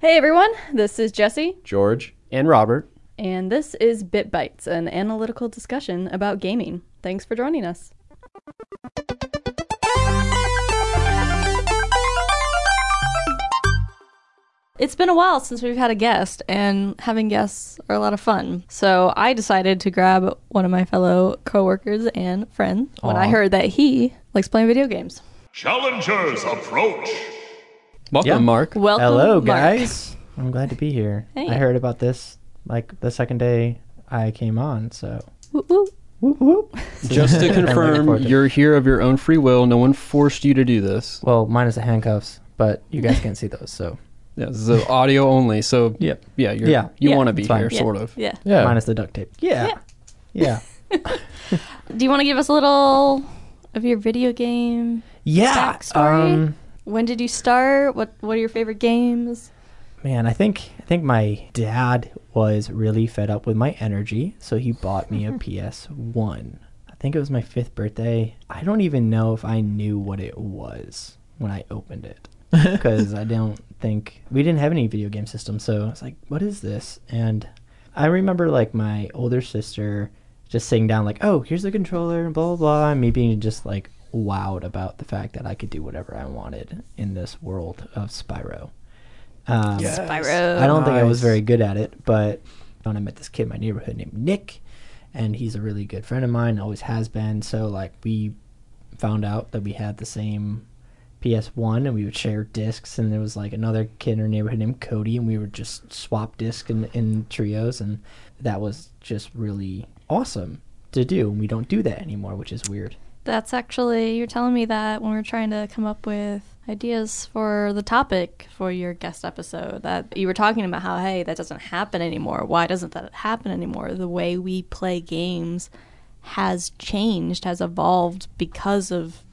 Hey everyone, this is Jesse, George. And Robert. and this is Bit Bites, an analytical discussion about gaming. Thanks for joining us. It's been a while since we've had a guest, and having guests are a lot of fun. So I decided to grab one of my fellow coworkers and friends when I Aw. heard that he likes playing video games. Challengers approach. Welcome, Yeah. Mark. Welcome, Hello, Mark. guys. I'm glad to be here. Hey. I heard about this like the second day I came on, so Woo woo. whoop whoop. Just to confirm, to you're here of your own free will. No one forced you to do this. well, minus the handcuffs, but you guys can't see those, so Yeah, this is audio only. So Yep. yeah, you're, Yeah. you Yeah. want to be fine. here, Yeah. sort of. Yeah. Yeah. minus the duct tape. Yeah. Yeah. Do you want to give us a little of your video game? Yeah. Backstory? Um When did you start? What What are your favorite games? man, I think I think my dad was really fed up with my energy, so he bought me a PS1. I think it was my 5th birthday. I don't even know if I knew what it was when I opened it. because I don't think we didn't have any video game system. So I was like, "What is this?" And I remember like my older sister just sitting down, like, "Oh, here's the controller," blah blah blah, and me being just like wowed about the fact that I could do whatever I wanted in this world of Spyro. Um, Spyro. I don't think I was very good at it, but when I met this kid in my neighborhood named Nick, and he's a really good friend of mine, always has been. So like we found out that we had the same PS1 and we would share discs and there was like another kid in our neighborhood named Cody and we would just swap discs in, in trios and that was just really awesome to do and we don't do that anymore which is weird That's actually you're telling me that when we're trying to come up with ideas for the topic for your guest episode that you were talking about how hey that doesn't happen anymore. Why doesn't that happen anymore? The way we play games has changed, has evolved because of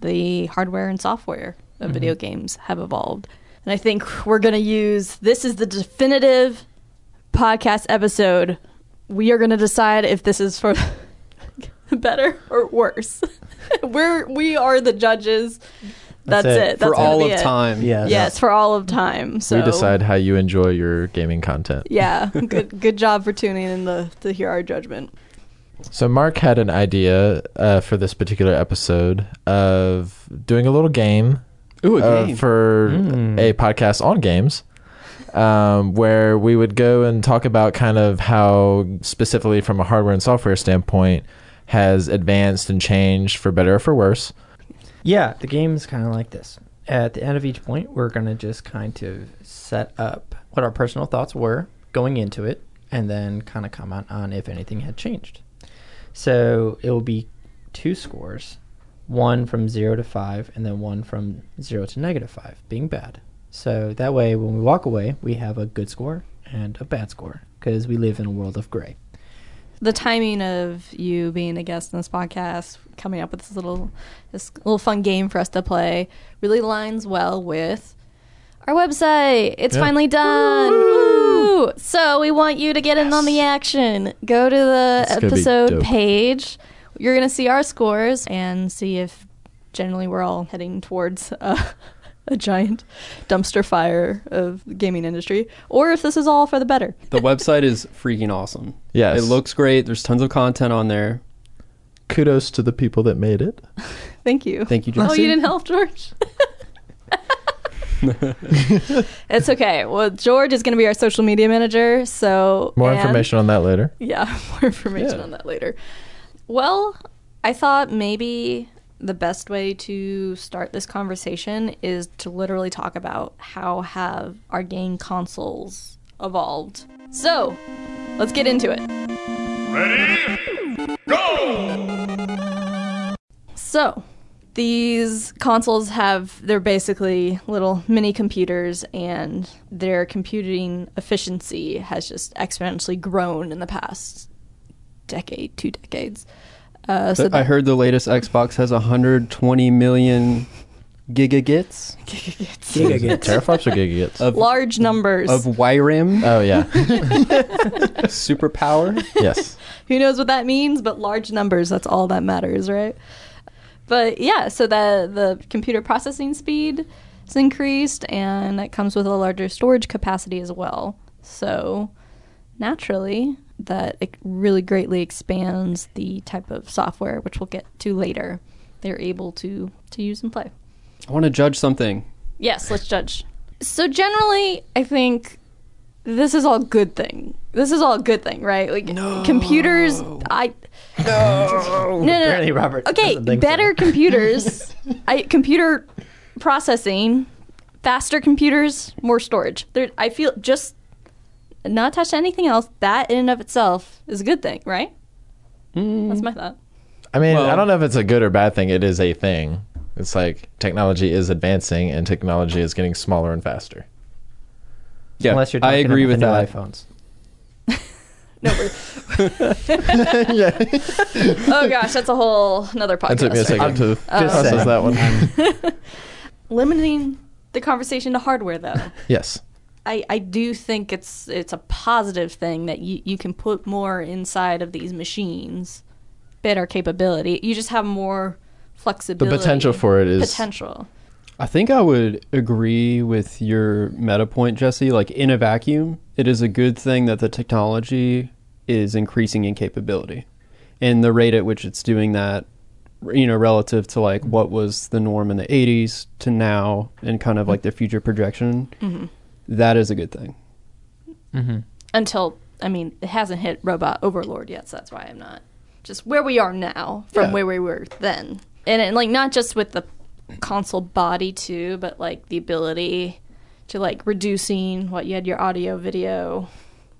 the hardware and software of mm-hmm. video games have evolved. And I think we're going to use this is the definitive podcast episode. We are going to decide if this is for better or worse. We're we are the judges. That's, That's it. it. That's For gonna all be of it. time. yeah Yes, for all of time. So we decide how you enjoy your gaming content. Yeah, good good job for tuning in to, to hear our judgment. So Mark had an idea uh, for this particular episode of doing a little game, Ooh, a uh, game. for Mm. a podcast on games, um, where we would go and talk about kind of how specifically from a hardware and software standpoint has advanced and changed for better or for worse. Yeah, the game's kind of like this. At the end of each point, we're going to just kind of set up what our personal thoughts were going into it and then kind of comment on if anything had changed. So it will be two scores one from 0 to 5, and then one from 0 to negative 5, being bad. So that way, when we walk away, we have a good score and a bad score because we live in a world of gray. The timing of you being a guest in this podcast, coming up with this little this little fun game for us to play, really lines well with our website. It's Yeah. finally done. Woo! So we want you to get in on the action. Go to the It's episode page. You're gonna see our scores and see if generally we're all heading towards a, a giant dumpster fire of the gaming industry, or if this is all for the better. the website is freaking awesome. Yes. It looks great. There's tons of content on there. Kudos to the people that made it. Thank you. Thank you, George. Oh, you didn't help, George. it's okay. Well, George is going to be our social media manager. So More and- information on that later. Yeah, more information Yeah. on that later. Well, I thought maybe the best way to start this conversation is to literally talk about how have our game consoles evolved. So, let's get into it. Ready? Go! So, these consoles have, they're basically little mini computers, and their computing efficiency has just exponentially grown in the past decade, two decades. Uh, so I heard the latest Xbox has 120 million gigagits Gigagits. Teraflops or gigagits? of large numbers. of YRAM oh yeah. superpower. yes. Who knows what that means? But large numbers, that's all that matters, right? But yeah, so the the computer processing speed is increased, and it comes with a larger storage capacity as well. So, naturally, that it really greatly expands the type of software, which we'll get to later. They're able to to use and play. I want to judge something. Yes, let's judge. So generally, I think this is all good thing. This is all a good thing, right? Like computers, I no no no. Apparently, Robert. Okay, better so. computers, I computer processing, faster computers, more storage. There, I feel just not attached to anything else. That in and of itself is a good thing, right? Mm. That's my thought. I mean, Well- I don't know if it's a good or bad thing. It is a thing. It's like technology is advancing and technology is getting smaller and faster. Yeah, Unless you're I talking agree about with the that. iPhones. No, we're, oh gosh, that's a whole another podcast. It took me a second to Just um, process saying. that one. Limiting the conversation to hardware, though. yes. I, I do think it's it's a positive thing that you, you can put more inside of these machines, better capability. You just have more flexibility. The potential for it is potential. I think I would agree with your meta point, Jesse. Like in a vacuum, it is a good thing that the technology is increasing in capability, and the rate at which it's doing that, you know, relative to like what was the norm in the '80s to now, and kind of like the future projection. Mm-hmm. That is a good thing. Mm-hmm. Until I mean, it hasn't hit robot overlord yet, so that's why I'm not just where we are now from Yeah. where we were then, and, and like not just with the console body too, but like the ability to like reducing what you had your audio video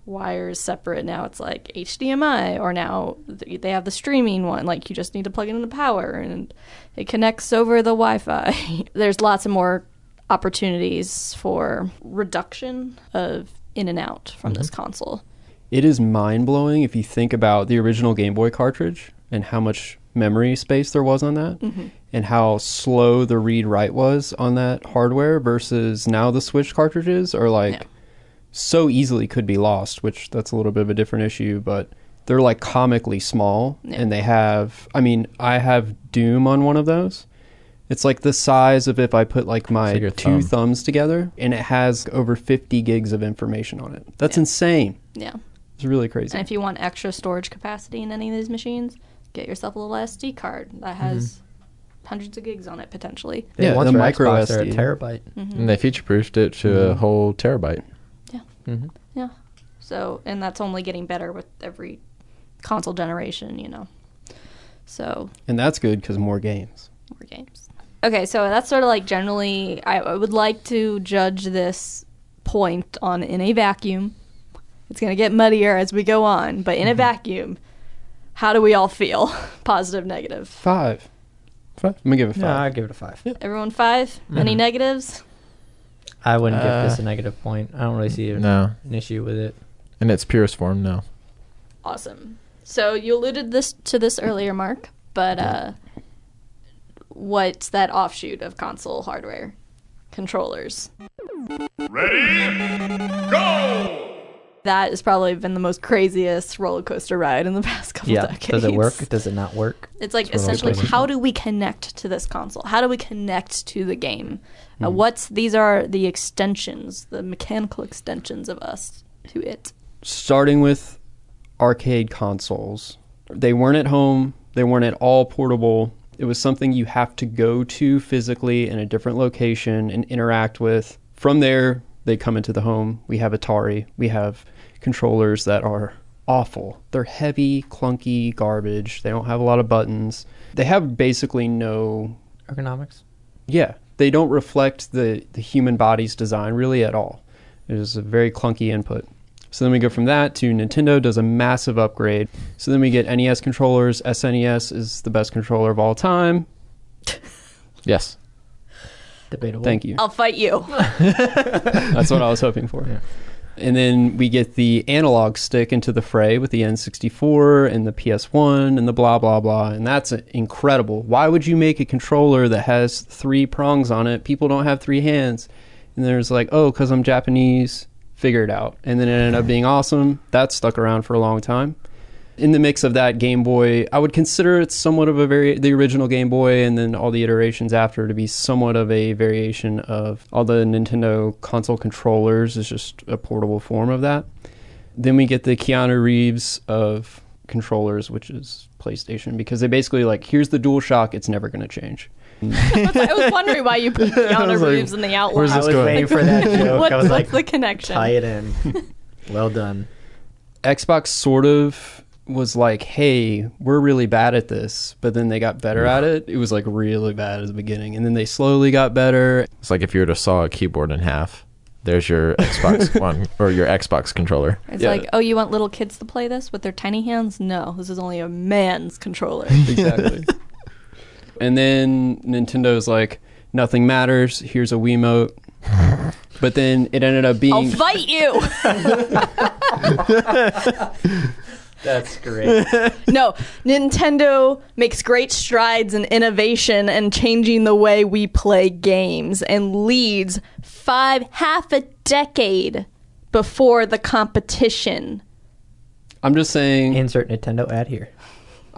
wires separate. Now it's like HDMI, or now they have the streaming one. Like you just need to plug it into power, and it connects over the Wi-Fi. There's lots of more opportunities for reduction of in and out from this mm-hmm. console. It is mind blowing if you think about the original Game Boy cartridge and how much memory space there was on that, mm-hmm. and how slow the read write was on that hardware versus now the Switch cartridges are like Yeah. so easily could be lost, which that's a little bit of a different issue, but they're like comically small Yeah. and they have I mean, I have Doom on one of those. It's like the size of if I put like my like two thumb. thumbs together and it has over 50 gigs of information on it. That's Yeah. insane. Yeah. It's really crazy. And if you want extra storage capacity in any of these machines, get yourself a little SD card that mm-hmm. has hundreds of gigs on it potentially. The Yeah, ones the micro Xbox are a SD. terabyte. Mm-hmm. And they feature proofed it to a mm-hmm. whole terabyte. Mm-hmm. Yeah. So, and that's only getting better with every console generation, you know. So, And that's good because more games. more games. Okay, so that's sort of like generally, I, I would like to judge this point on in a vacuum. It's going to get muddier as we go on, but in a vacuum, how do we all feel? Positive, negative. Five. Five. I'm gonna give it five. Yeah, I'd give it a five. Everyone five? Any negatives? I wouldn't Uh, give this a negative point. I don't really see an, No. an issue with it. In its purest form, no. Awesome. So you alluded this to this earlier, Mark, but uh, what's that offshoot of console hardware? Controllers. Ready? Go! That has probably been the most craziest roller coaster ride in the past couple Yeah. decades. Does it work? Does it not work? It's like That's what I was essentially how do we connect to this console? How do we connect to the game? Hmm. Uh, what's these are the extensions, the mechanical extensions of us to it. Starting with arcade consoles, they weren't at home. They weren't at all portable. It was something you have to go to physically in a different location and interact with. From there, they come into the home. We have Atari. We have controllers that are awful. They're heavy, clunky garbage. They don't have a lot of buttons. They have basically no Ergonomics. Yeah, they don't reflect the the human body's design really at all. It is a very clunky input. So then we go from that to Nintendo does a massive upgrade. So then we get NES controllers. SNES is the best controller of all time. Yes. Debatable. Thank you. I'll fight you. That's what I was hoping for. And then we get the analog stick into the fray with the N64 and the PS1 and the blah, blah, blah. And that's incredible. Why would you make a controller that has three prongs on it? People don't have three hands. And there's like, oh, because I'm Japanese, figure it out. And then it ended up being awesome. That stuck around for a long time. in the mix of that Game Boy, I would consider it somewhat of a very the original Game Boy, and then all the iterations after to be somewhat of a variation of all the Nintendo console controllers. Is just a portable form of that. Then we get the Keanu Reeves of controllers, which is PlayStation, because they basically like here's the DualShock, it's never going to change. I was wondering why you put Keanu was like, Reeves in the outline. where's I was going? waiting for that joke. what's, I was what's like, the connection? tie it in. well done. Xbox sort of was like, hey, we're really bad at this, but then they got better at it. It was like really bad at the beginning, and then they slowly got better. It's like if you were to saw a keyboard in half. There's your Xbox One or your Xbox controller. It's Yeah. like, oh, you want little kids to play this with their tiny hands? No, this is only a man's controller. exactly. And then Nintendo's like, nothing matters. Here's a Wiimote. But then it ended up being. I'll being fight you. That's great. no, Nintendo makes great strides in innovation and changing the way we play games and leads five half a decade before the competition. I'm just saying Insert Nintendo ad here.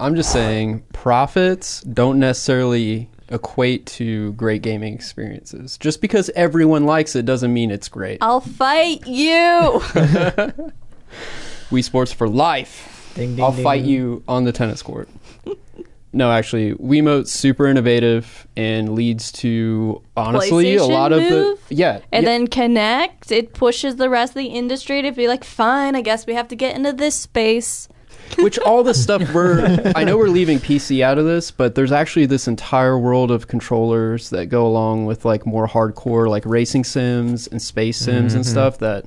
I'm just saying profits don't necessarily equate to great gaming experiences. Just because everyone likes it doesn't mean it's great. I'll fight you. we Sports for life. Ding, ding, I'll ding. fight you on the tennis court. no, actually, Wiimote's super innovative and leads to honestly a PlayStation lot of the yeah. And yeah. then Kinect, it pushes the rest of the industry to be like, fine, I guess we have to get into this space. Which all the stuff we're I know we're leaving PC out of this, but there's actually this entire world of controllers that go along with like more hardcore like racing sims and space sims and mm-hmm. stuff that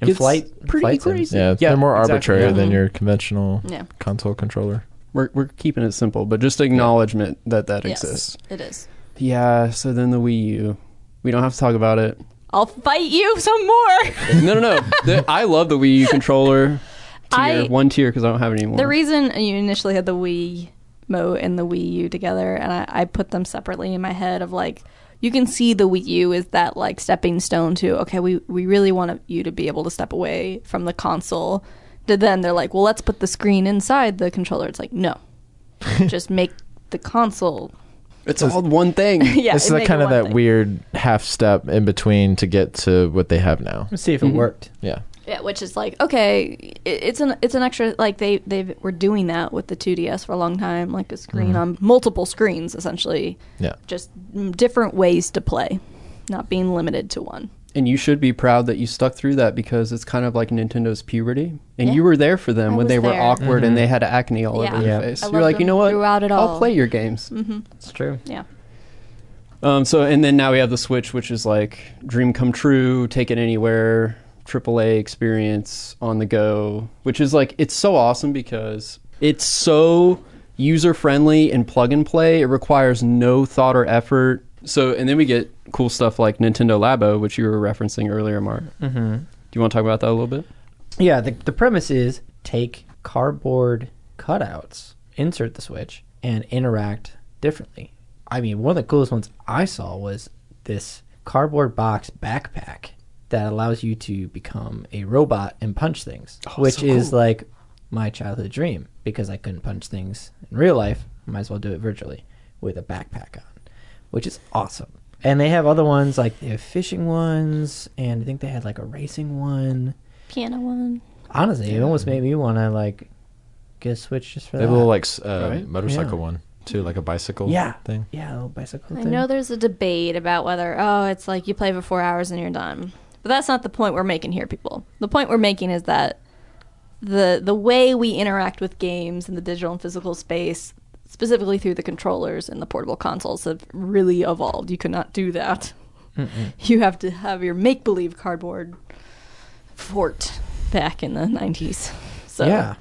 And gets flight- pretty flight sims. crazy. Yeah, they're more exactly, arbitrary yeah. than mm-hmm. your conventional Yeah. console controller. We're we're keeping it simple, but just acknowledgement that that Yes, exists. it is. Yeah. So then the Wii U, we don't have to talk about it. I'll fight you some more. No, no, no. The- I love the Wii U controller. Tier, I- one tier because I don't have it anymore. The reason you initially had the Wii Mo and the Wii U together, and I, I put them separately in my head of like, you can see the Wii U is that like stepping stone to okay, we we really want you to be able to step away from the console. To then they're like, well, let's put the screen inside the controller. It's like no, just make the console. it's all one thing. Yeah, it's is it like kind it of that thing. weird half step in between to get to what they have now. Let's see if it mm-hmm. worked. Yeah. Yeah, which is like okay, it, it's an it's an extra like they they were doing that with the 2DS for a long time, like a screen mm-hmm. on multiple screens essentially, Yeah. just different ways to play, not being limited to one. And you should be proud that you stuck through that because it's kind of like Nintendo's puberty. And Yeah. you were there for them I when was they were there. awkward and they mm-hmm. had acne all Yeah. over Yeah. their face. I You're like, you know what? throughout it I'll play your games. Mm-hmm. It's true. Yeah, Um, so and then now we have the Switch, which is like dream come true, take it anywhere, AAA experience on the go, which is like it's so awesome because it's so user friendly and plug and play. It requires no thought or effort. So and then we get cool stuff like Nintendo Labo, which you were referencing earlier, Mark. Mm-hmm. Do you want to talk about that a little bit? Yeah, the, the premise is take cardboard cutouts, insert the switch, and interact differently. I mean, one of the coolest ones I saw was this cardboard box backpack that allows you to become a robot and punch things, Oh, which so is like my childhood dream because I couldn't punch things in real life. Might as well do it virtually with a backpack on, which is awesome. And they have other ones like they have fishing ones, and I think they had like a racing one. piano one. Honestly, it almost made me want to like get a switch just for They that. have a little like s- uh, Right? motorcycle Yeah. one too, like a bicycle yeah, thing. yeah, a little bicycle I thing. know there's a debate about whether oh it's like you play for four hours and you're done, but that's not the point we're making here, people. The point we're making is that the the way we interact with games in the digital and physical space, specifically through the controllers and the portable consoles, have really evolved. You cannot do that. You have to have your make believe cardboard fort back in the 90s. So yeah,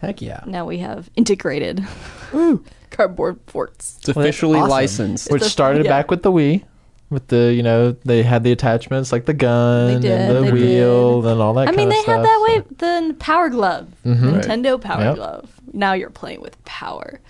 heck yeah. now we have integrated cardboard forts. It's Well, officially awesome. licensed. Which the- started yeah. back with the Wii, with the you know they had the attachments like the gun did, and the they wheel did. and all that. I mean, kind they of had stuff, that way. so- The Power Glove, Mhm. Right. Nintendo Power Yep. Glove. Now you're playing with power.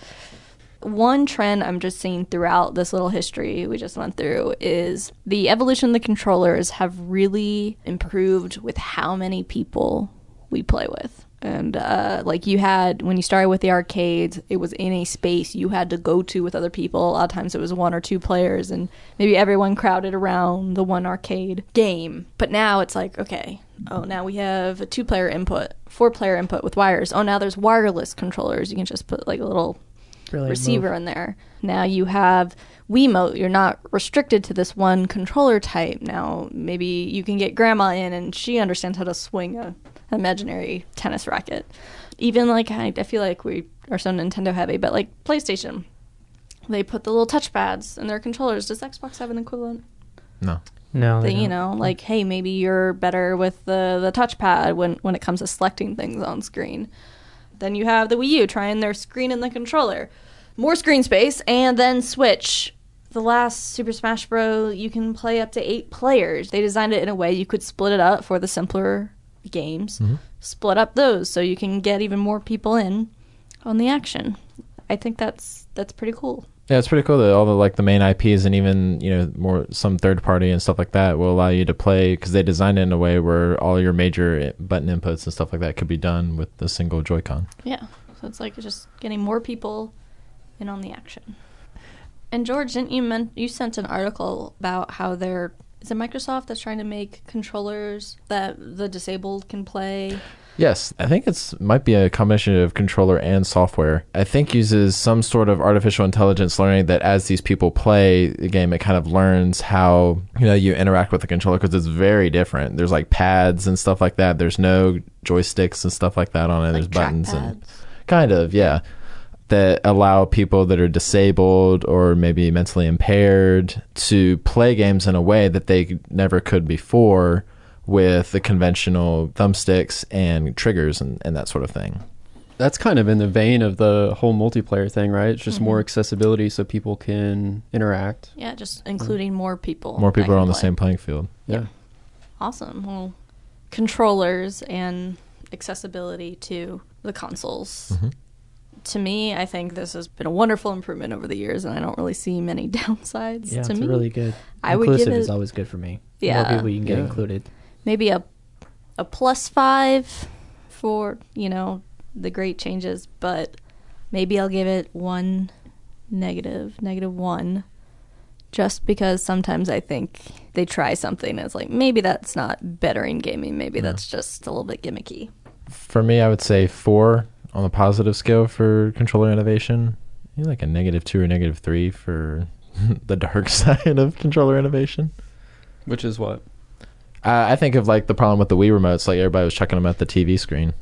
One trend I'm just seeing throughout this little history we just went through is the evolution of the controllers have really improved with how many people we play with. And uh, like you had when you started with the arcades, it was in a space you had to go to with other people. A lot of times it was one or two players, and maybe everyone crowded around the one arcade game. But now it's like, okay, oh, now we have a two player input, four player input with wires. Oh, now there's wireless controllers. You can just put like a little receiver move. in there. Now you have Wiimote. You're not restricted to this one controller type. Now maybe you can get grandma in and she understands how to swing a imaginary tennis racket. Even like I, I feel like we are so Nintendo heavy, but like PlayStation, they put the little touchpads in their controllers. Does Xbox have an equivalent? No. No, they That, you know, like hey, maybe you're better with the the touchpad when when it comes to selecting things on screen. Then you have the Wii U trying their screen and the controller, more screen space, and then Switch. The last Super Smash Bros. you can play up to eight players. They designed it in a way you could split it up for the simpler games. Mm-hmm. Split up those so you can get even more people in on the action. I think that's that's pretty cool. Yeah, it's pretty cool that all the like the main IPs and even you know more some third party and stuff like that will allow you to play because they designed it in a way where all your major button inputs and stuff like that could be done with the single Joy-Con. Yeah. So it's like just getting more people in on the action. And George, didn't you men- you sent an article about how they're is it Microsoft that's trying to make controllers that the disabled can play? Yes, I think it's might be a combination of controller and software. I think uses some sort of artificial intelligence learning that as these people play the game, it kind of learns how you know you interact with the controller because it's very different. There's like pads and stuff like that. There's no joysticks and stuff like that on it. There's Like buttons and kind of yeah that allow people that are disabled or maybe mentally impaired to play games in a way that they never could before with the conventional thumbsticks and triggers and, and that sort of thing. That's kind of in the vein of the whole multiplayer thing, right? It's just more accessibility so people can interact. Yeah, just including more people. More people are can on the play. same playing field. Yeah. Awesome. Well, controllers and accessibility to the consoles. Mm-hmm. To me, I think this has been a wonderful improvement over the years, and I don't really see many downsides. Yeah, to it's me, really good. I would give Inclusive is it- always good for me. Yeah. More people you can get Yeah. included. maybe a a plus five for you know the great changes, but maybe I'll give it one negative, negative one, just because sometimes I think they try something and it's like maybe that's not bettering gaming, maybe that's just a little bit gimmicky. For me, I would say four on the positive scale for controller innovation. Maybe like a negative two or negative three for the dark side of controller innovation. Which is what? Uh, I think of like the problem with the Wii remotes, like everybody was chucking them at the TV screen.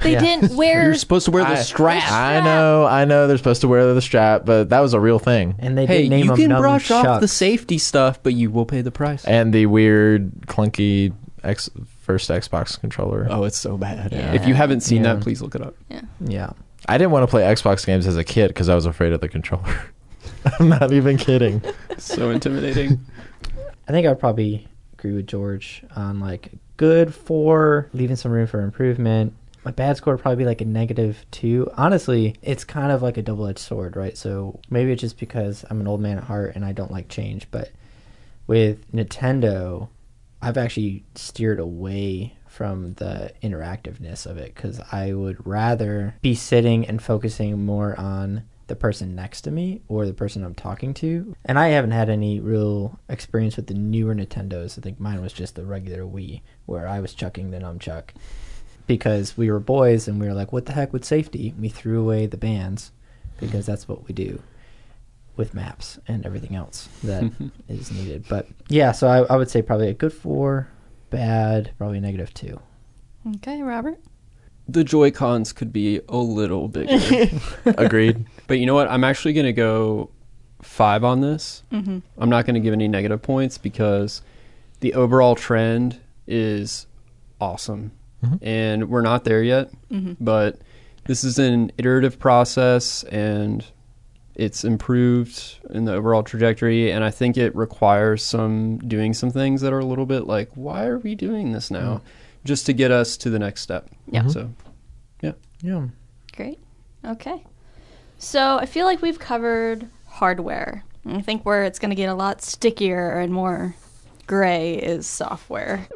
They Yeah. didn't wear You're supposed to wear the I- strap. I know, I know they're supposed to wear the strap, but that was a real thing. And they Hey, did name you them can Num brush off the safety stuff, but you will pay the price. And the weird, clunky X first Xbox controller. Oh, it's so bad. Yeah. If you haven't seen Yeah. that, please look it up. Yeah. Yeah. I didn't want to play Xbox games as a kid because I was afraid of the controller. I'm not even kidding. So intimidating. I think I'd probably agree with George on like good for leaving some room for improvement. My bad score would probably be like a negative two. Honestly, it's kind of like a double edged sword, right? So maybe it's just because I'm an old man at heart and I don't like change. But with Nintendo, I've actually steered away from the interactiveness of it because I would rather be sitting and focusing more on the person next to me or the person I'm talking to. And I haven't had any real experience with the newer Nintendos. I think mine was just the regular Wii where I was chucking the nunchuck because we were boys and we were like, what the heck with safety? We threw away the bands because that's what we do with maps and everything else that is needed. But yeah, so I, I would say probably a good four, bad, probably a negative two. Okay, Robert. the Joy Cons could be a little bigger. Agreed. but you know what? I'm actually going to go five on this. Mm-hmm. I'm not going to give any negative points because the overall trend is awesome. Mhm. And we're not there yet, but this is an iterative process and it's improved in the overall trajectory. And I think it requires some doing some things that are a little bit like, why are we doing this now? Mm. Just to get us to the next step. Yeah. So, Yeah. Yeah. Great. Okay. So I feel like we've covered hardware. I think where it's going to get a lot stickier and more gray is software.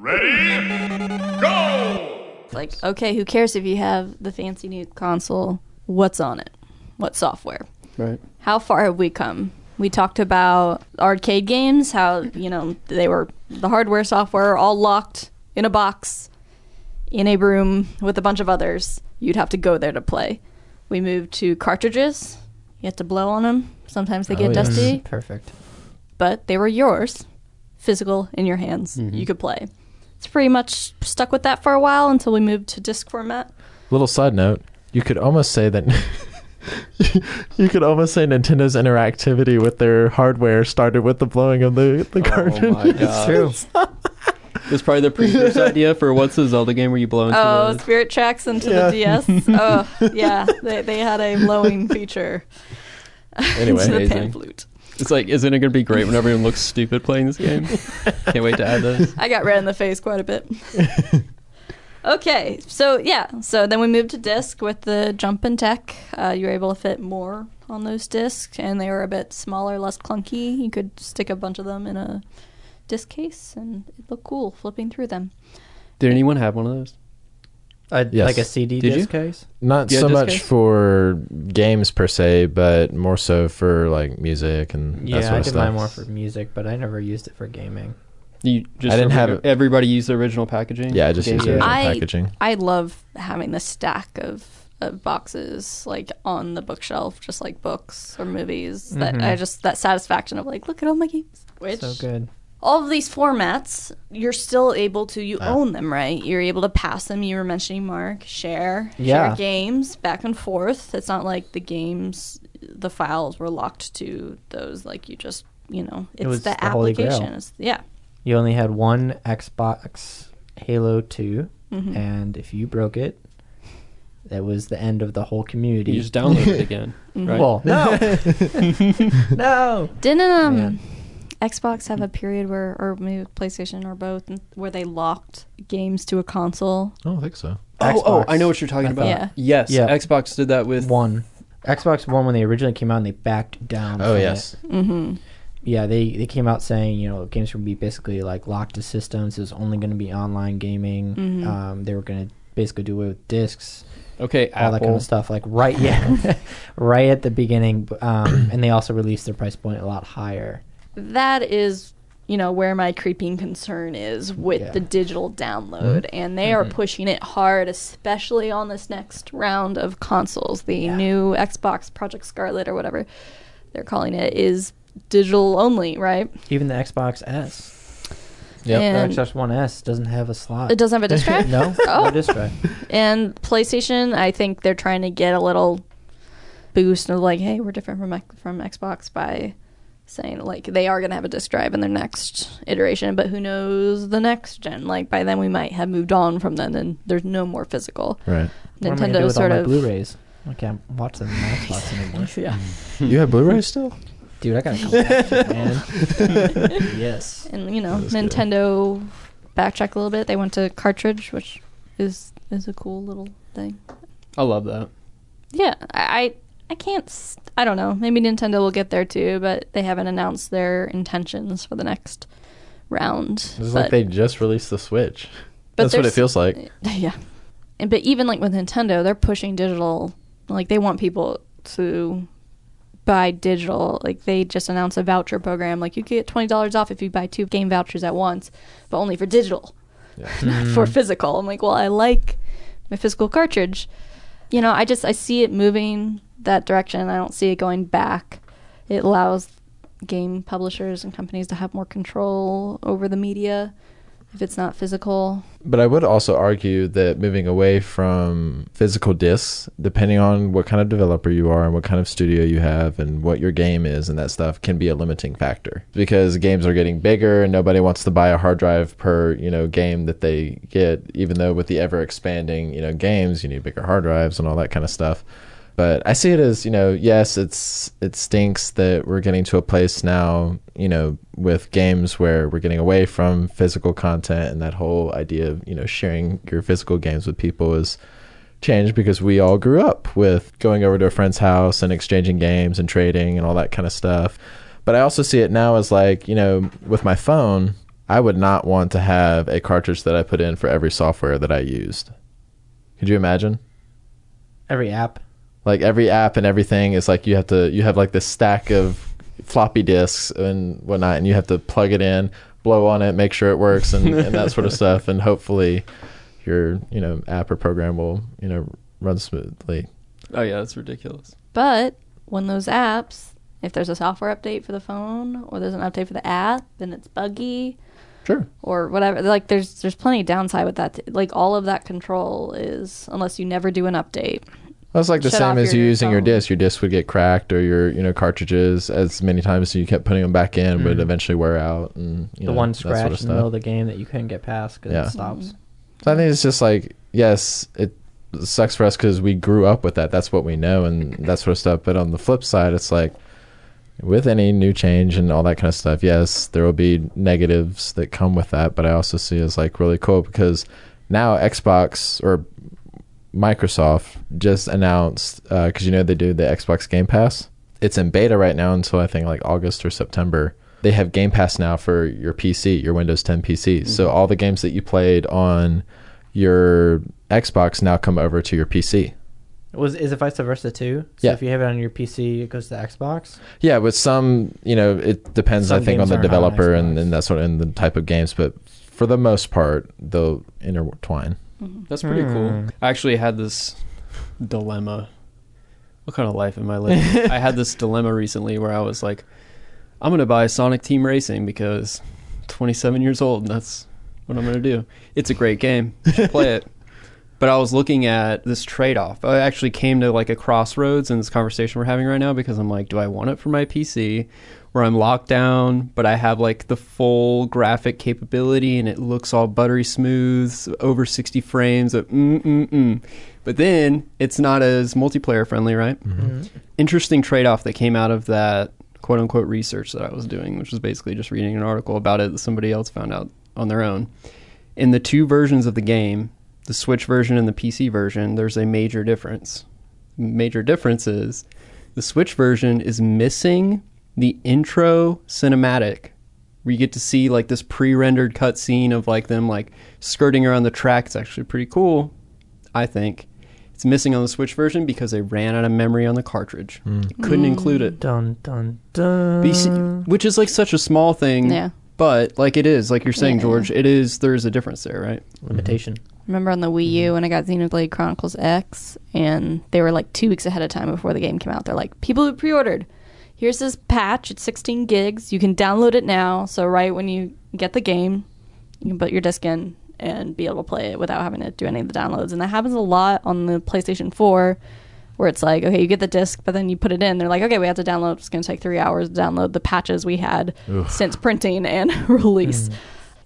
Ready? Go! like, okay, who cares if you have the fancy new console? What's on it? What software? Right. How far have we come? We talked about arcade games, how, you know, they were the hardware, software, all locked in a box in a room with a bunch of others. You'd have to go there to play. We moved to cartridges. You had to blow on them. Sometimes they Oh, get yes. dusty, Perfect. but they were yours, physical in your hands. Mhm. You could play. It's pretty much stuck with that for a while until we moved to disc format. Little side note: you could almost say that. you could almost say Nintendo's interactivity with their hardware started with the blowing of the the cartridge. Oh my It's god. true. It's probably the previous idea for what's the Zelda game where you blow into Oh, the Spirit Tracks into Yeah. the DS. oh, yeah. They, they had a blowing feature. Anyway, into the pan flute. It's like, isn't it going to be great when everyone looks stupid playing this game? Can't wait to add this. I got red in the face quite a bit. Okay, so yeah, so then we moved to disc with the jump and tech. Uh, you were able to fit more on those discs, and they were a bit smaller, less clunky. You could stick a bunch of them in a disc case, and it looked cool flipping through them. Did anyone have one of those? A, Yes. Like a CD Did you? disc case? Not so much case? for games per se, but more so for like music and Yeah, that sort I of did stuff. mine more for music, but I never used it for gaming. You just I didn't every- have- everybody use the original packaging. Yeah, I just Game used the original I- packaging. I love having the stack of, of boxes like on the bookshelf, just like books or movies. That Mhm. I just that satisfaction of like, look at all my games. Which So good. all of these formats, you're still able to you Ah. own them, right? You're able to pass them. You were mentioning Mark, share, Yeah. share games back and forth. It's not like the games, the files were locked to those. Like you just, you know, it's was the, the application. It's, yeah. You only had one Xbox Halo 2, Mhm. and if you broke it, that was the end of the whole community. You just download it again. Mhm. Right. Well, no. no. Didn't um Man. Xbox have a period where, or maybe PlayStation or both, where they locked games to a console? I don't think so. Oh, oh, I know what you're talking I about. thought. Yeah. Yes, Yeah. Xbox did that with One. Xbox One, when they originally came out and they backed down. Oh yes, it. Mm-hmm. Yeah, they, they came out saying, you know, games would be basically like locked to systems. It was only going to be online gaming. Mhm. Um, they were going to basically do away with discs. okay, all that kind of stuff. Like right, yeah, right at the beginning. Um, and they also released their price point a lot higher. that is you know where my creeping concern is with Yeah. the digital download and they are Mhm. pushing it hard especially on this next round of consoles the Yeah. new xbox project scarlett or whatever they're calling it is digital only right Even the Xbox S, yep. And- the Xbox One S doesn't have a slot. it doesn't have a disc drive no, Oh. no disc drive. and playstation i think they're trying to get a little boost of like hey we're different from from xbox by saying like they are going to have a disc drive in their next iteration but who knows the next gen like by then we might have moved on from then and there's no more physical right. What am I gonna do nintendo with sort all my of Blu-rays? I can't watch them on Xbox anymore. yeah You have Blu-ray still? Dude, I gotta come back, man. yes. and you know That is good. nintendo backtrack a little bit they went to cartridge which is is a cool little thing I love that. Yeah, I, I I can't. s- I don't know. Maybe Nintendo will get there too, but they haven't announced their intentions for the next round. It's but, like they just released the Switch. but That's what it there's- feels like. Yeah, and but even like with Nintendo, they're pushing digital. Like they want people to buy digital. Like they just announced a voucher program. Like you get twenty dollars off if you buy two game vouchers at once, but only for digital. Yeah. not for mm-hmm. physical. I'm like, well, I like my physical cartridge. You know, I just I see it moving that direction. I don't see it going back. It allows game publishers and companies to have more control over the media if it's not physical. But I would also argue that moving away from physical discs, depending on what kind of developer you are and what kind of studio you have and what your game is and that stuff, can be a limiting factor because games are getting bigger and nobody wants to buy a hard drive per you know game that they get. Even though with the ever expanding you know games, you need bigger hard drives and all that kind of stuff. But I see it as you know, yes, it's it stinks that we're getting to a place now, you know, with games where we're getting away from physical content and that whole idea of you know sharing your physical games with people is changed because we all grew up with going over to a friend's house and exchanging games and trading and all that kind of stuff. But I also see it now as like you know, with my phone, I would not want to have a cartridge that I put in for every software that I used Could you imagine? Every app. Like every app and everything is like you have to you have like this stack of floppy disks and whatnot, and you have to plug it in, blow on it, make sure it works, and, and that sort of stuff, and hopefully your you know app or program will you know run smoothly. Oh yeah, that's ridiculous. But when those apps, if there's a software update for the phone or there's an update for the app, then it's buggy Sure. or whatever. Like there's there's plenty of downside with that. Like all of that control is unless you never do an update. That's like the Shut same as you your using your disc. Your disc would get cracked, or your you know cartridges as many times as you kept putting them back in would Mhm. eventually wear out, and you the know, one that sort scratch of in the middle of the game that you couldn't get past because Yeah. it stops. So I think it's just like yes, it sucks for us because we grew up with that. That's what we know, and that sort of stuff. But on the flip side, it's like with any new change and all that kind of stuff, yes, there will be negatives that come with that. But I also see as like really cool because now Xbox or Microsoft just announced uh, because you know they do the Xbox Game Pass. It's in beta right now until I think like August or September. They have Game Pass now for your PC, your Windows 10 PC. Mm-hmm. So all the games that you played on your Xbox now come over to your PC. Was is it vice versa too? So Yeah. if you have it on your PC, it goes to Xbox. Yeah, with some, you know, it depends. I think on the aren't on developer and, and that sort of and the type of games, but for the most part, they'll intertwine. That's pretty Hmm. cool. I actually had this dilemma. What kind of life am I living? I had this dilemma recently where I was like, I'm going to buy Sonic Team Racing because 27 years old and that's what I'm going to do. It's a great game. You should play it. But I was looking at this trade off. I actually came to like a crossroads in this conversation we're having right now because I'm like, do I want it for my PC where I'm locked down, but I have like the full graphic capability and it looks all buttery smooth, over 60 frames of mm mm mm. But then it's not as multiplayer friendly, right? Interesting trade off that came out of that quote unquote research that I was doing, which was basically just reading an article about it that somebody else found out on their own. In the two versions of the game, the Switch version and the PC version, there's a major difference. Major difference is the Switch version is missing the intro cinematic where you get to see like this pre-rendered cutscene of like them like skirting around the track. It's actually pretty cool, I think. It's missing on the Switch version because they ran out of memory on the cartridge. Hmm. Couldn't hmm. include it. Dun dun dun. BC, which is like such a small thing, Yeah. but like it is, like you're saying, Yeah. George, it is. There's a difference there, right? limitation. Remember on the Wii U mm-hmm. when I got Xenoblade Chronicles X, and they were like two weeks ahead of time before the game came out. They're like, people who pre-ordered, here's this patch. It's 16 gigs. You can download it now. So right when you get the game, you can put your disc in and be able to play it without having to do any of the downloads. And that happens a lot on the PlayStation 4, where it's like, okay, you get the disc, but then you put it in. They're like, okay, we have to download. It's going to take three hours to download the patches we had since printing and release. Mm.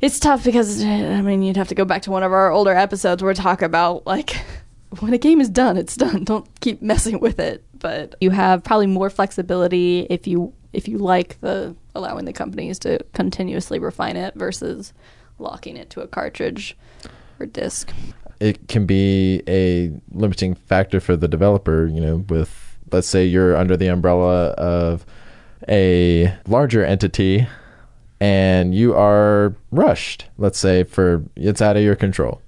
It's tough because I mean you'd have to go back to one of our older episodes where we talk about like when a game is done, it's done. Don't keep messing with it. But you have probably more flexibility if you if you like the allowing the companies to continuously refine it versus locking it to a cartridge or disc. it can be a limiting factor for the developer, you know, with let's say you're under the umbrella of a larger entity and you are rushed, let's say for it's out of your control.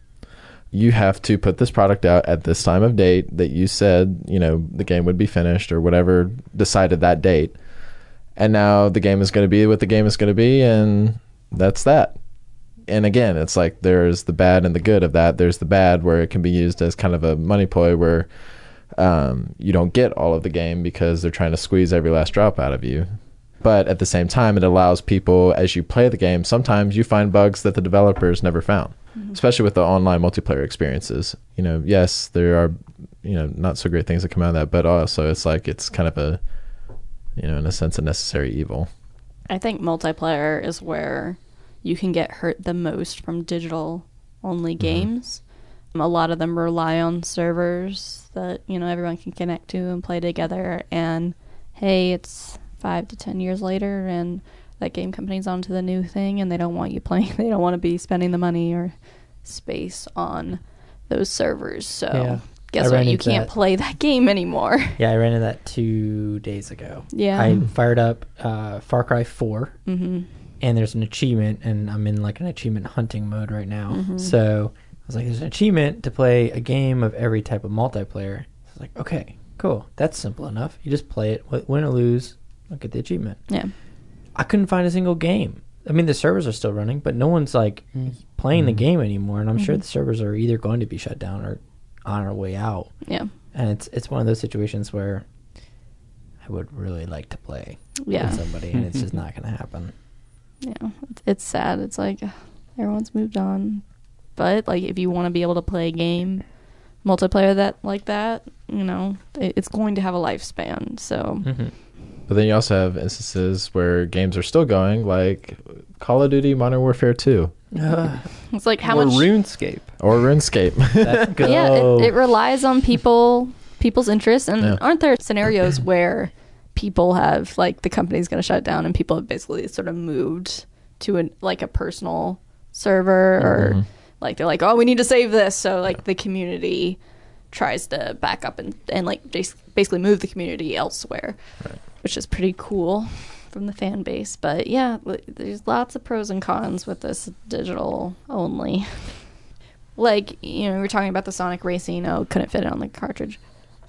You have to put this product out at this time of date that you said, you know, the game would be finished or whatever decided that date. And now the game is going to be what the game is going to be and that's that and again, it's like there's the bad and the good of that. There's the bad where it can be used as kind of a money ploy where um, you don't get all of the game because they're trying to squeeze every last drop out of you. But at the same time, it allows people, as you play the game, sometimes you find bugs that the developers never found, Mm-hmm. especially with the online multiplayer experiences. You know, yes, there are, you know, not so great things that come out of that, but also it's like it's kind of a, you know, in a sense, a necessary evil. I think multiplayer is where you can get hurt the most from digital only mm-hmm. games. A lot of them rely on servers that, you know, everyone can connect to and play together and hey, it's 5 to 10 years later and that game company's onto the new thing and they don't want you playing they don't want to be spending the money or space on those servers. So Yeah. guess I what? You can't that. play that game anymore. Yeah, I ran into that two days ago. Yeah. I fired up uh, Far Cry 4, mhm. and there's an achievement, and I'm in like an achievement hunting mode right now. Mhm. So I was like, there's an achievement to play a game of every type of multiplayer. I was like, okay, cool. That's simple enough. You just play it, win or lose, I'll get the achievement. Yeah. I couldn't find a single game. I mean, the servers are still running, but no one's like mm. playing the mm. game anymore. And I'm sure mm-hmm. the servers are either going to be shut down or on our way out. Yeah. And it's it's one of those situations where I would really like to play Yeah. with somebody, and it's just not going to happen. Yeah. It's, it's sad. It's like everyone's moved on. But like if you want to be able to play a game multiplayer that like that, you know, it, it's going to have a lifespan. So Mm-hmm. But then you also have instances where games are still going, like Call of Duty Modern Warfare 2 it's like how or much RuneScape. or RuneScape. Go. yeah it, it relies on people people's interests and Yeah. aren't there scenarios where people have like the company's going to shut down and people have basically sort of moved to an like a personal server or mm-hmm. like they're like oh we need to save this so like the community tries to back up and, and like basically move the community elsewhere which is pretty cool from the fan base but yeah there's lots of pros and cons with this digital only. Like you know we were talking about the sonic racing oh couldn't fit it on the cartridge.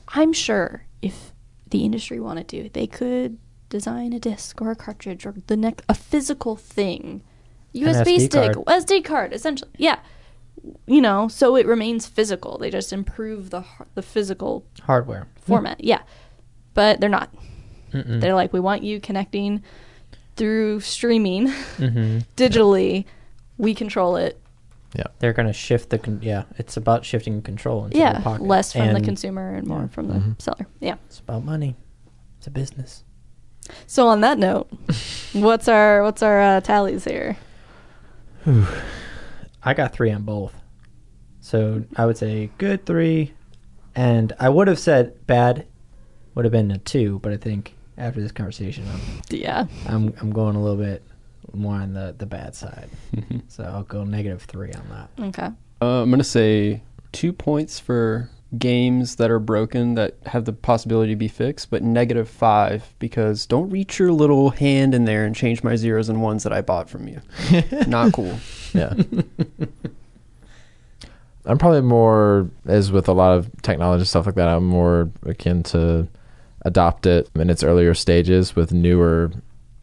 I'm sure if the industry wanted to they could design a disc or a cartridge or the next a physical thing. Usb stick card. sd card essentially yeah. You know so it remains physical. They just improve the the physical Hardware. Hmm. format yeah. But they're not Mm-mm. they're like we want you connecting through streaming Mm-hmm. digitally we control it Yeah, They're going to shift the con- yeah. It's about shifting control into yeah their pocket. less from the consumer and more yeah. from the Mhm. seller yeah It's about money. It's a business. so on that note what's our what's our uh, tallies here I got three on both. So I would say good three, and I would have said bad would have been a two, but I think after this conversation, I'm yeah I'm, I'm going a little bit more on the the bad side. so I'll go negative three on that. okay Uh, I'm gonna say two points for games that are broken that have the possibility to be fixed, but negative five because don't reach your little hand in there and change my zeros and ones that I bought from you. Not cool. yeah. I'm probably more, as with a lot of technology stuff like that, I'm more akin to adopt it in its earlier stages with newer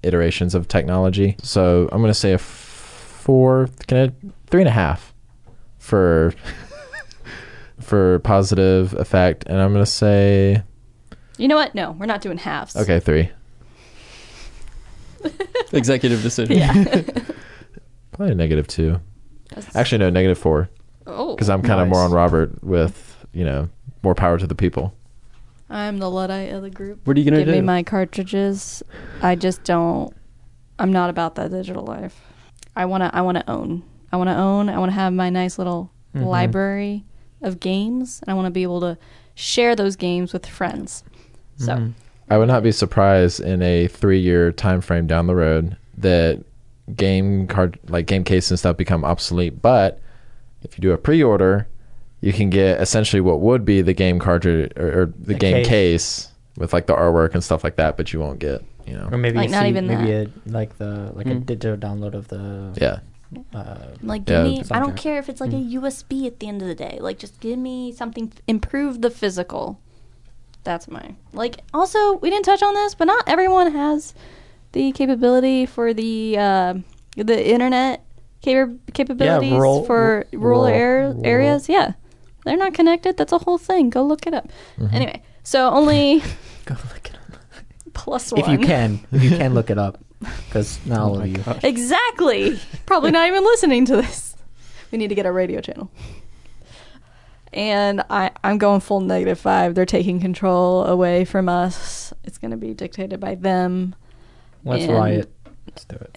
iterations of technology. So I'm going to say a f- four, can I, three and a half for for positive effect, and I'm going to say you know what no we're not doing halves okay, three. Executive decision. yeah Probably a negative two. That's- Actually, no, negative four. oh Because I'm kind of Nice. more on Robert with you know more power to the people. I'm the luddite of the group What are you gonna do? give do? me my cartridges i just don't i'm not about that digital life i want to i want to own i want to own i want to have my nice little Mhm. library of games and i want to be able to share those games with friends so Mhm. I would not be surprised in a three-year time frame down the road that game card like game case and stuff become obsolete. But if you do a pre-order, you can get essentially what would be the game cartridge or, or the, The game case. case. with like the artwork and stuff like that. But you won't get you know Or maybe Like, not C- even maybe a like the like a Mm. digital download of the yeah. uh, Like, Yeah, give me. I don't care if it's like a USB at the end of the day. Like, just give me something. Improve the physical. That's my like. Also, we didn't touch on this, but not everyone has the capability for the uh, the internet capa- capabilities rural- for rural, rural- air, rural. areas. Yeah, they're not connected. That's a whole thing. Go look it up. Mhm. Anyway, so only go look it up. plus one. if you can if you can look it up because not all Oh of you gosh. Exactly. Probably not even listening to this. We need to get a radio channel. And I, I'm going full negative five. They're taking control away from us. It's going to be dictated by them. let's And- riot let's do it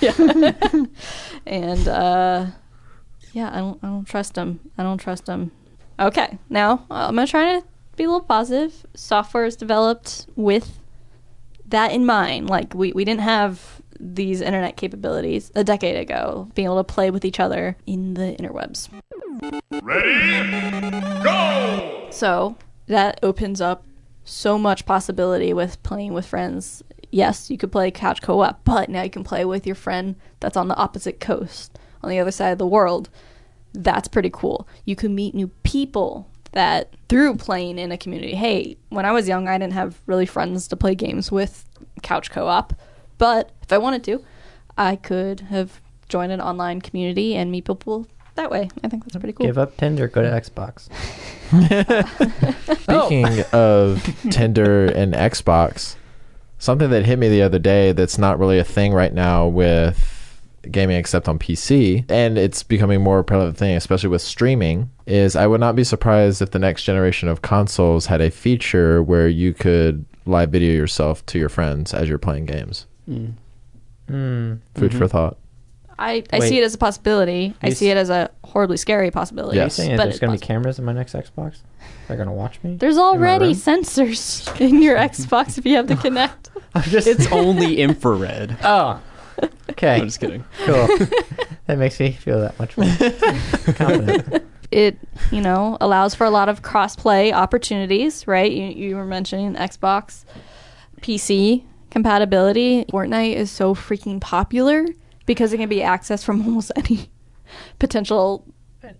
Yeah. and uh, yeah, I don't, I don't trust them. I don't trust them. Okay, now uh, I'm gonna try to be a little positive. Software is developed with that in mind. Like we, we didn't have these internet capabilities a decade ago, being able to play with each other in the interwebs. Ready? Go! So that opens up so much possibility with playing with friends. Yes, you could play couch co-op, but now you can play with your friend that's on the opposite coast, on the other side of the world. that's pretty cool. You can meet new people that through playing in a community. Hey, when I was young, I didn't have really friends to play games with couch co-op, but if I wanted to, I could have joined an online community and meet people that way. I think that's pretty cool. Give up Tinder, go to mm. Xbox. Oh. Speaking of Tinder and Xbox, something that hit me the other day that's not really a thing right now with gaming except on PC, and it's becoming more prevalent thing, especially with streaming, is I would not be surprised if the next generation of consoles had a feature where you could live video yourself to your friends as you're playing games. Mm. Hmm. Food for thought. I, I Wait. see it as a possibility. I see it as a horribly scary possibility. Yes. Saying that but there's it's going to be cameras in my next Xbox? They're going to watch me? There's already room? sensors in your Xbox if you have the Kinect. I'm just. It's only infrared. oh. Okay. I'm just kidding. Cool. that makes me feel that much more confident. It, you know, allows for a lot of cross-play opportunities, right? You, you were mentioning Xbox, PC compatibility. Fortnite is so freaking popular because it can be accessed from almost any potential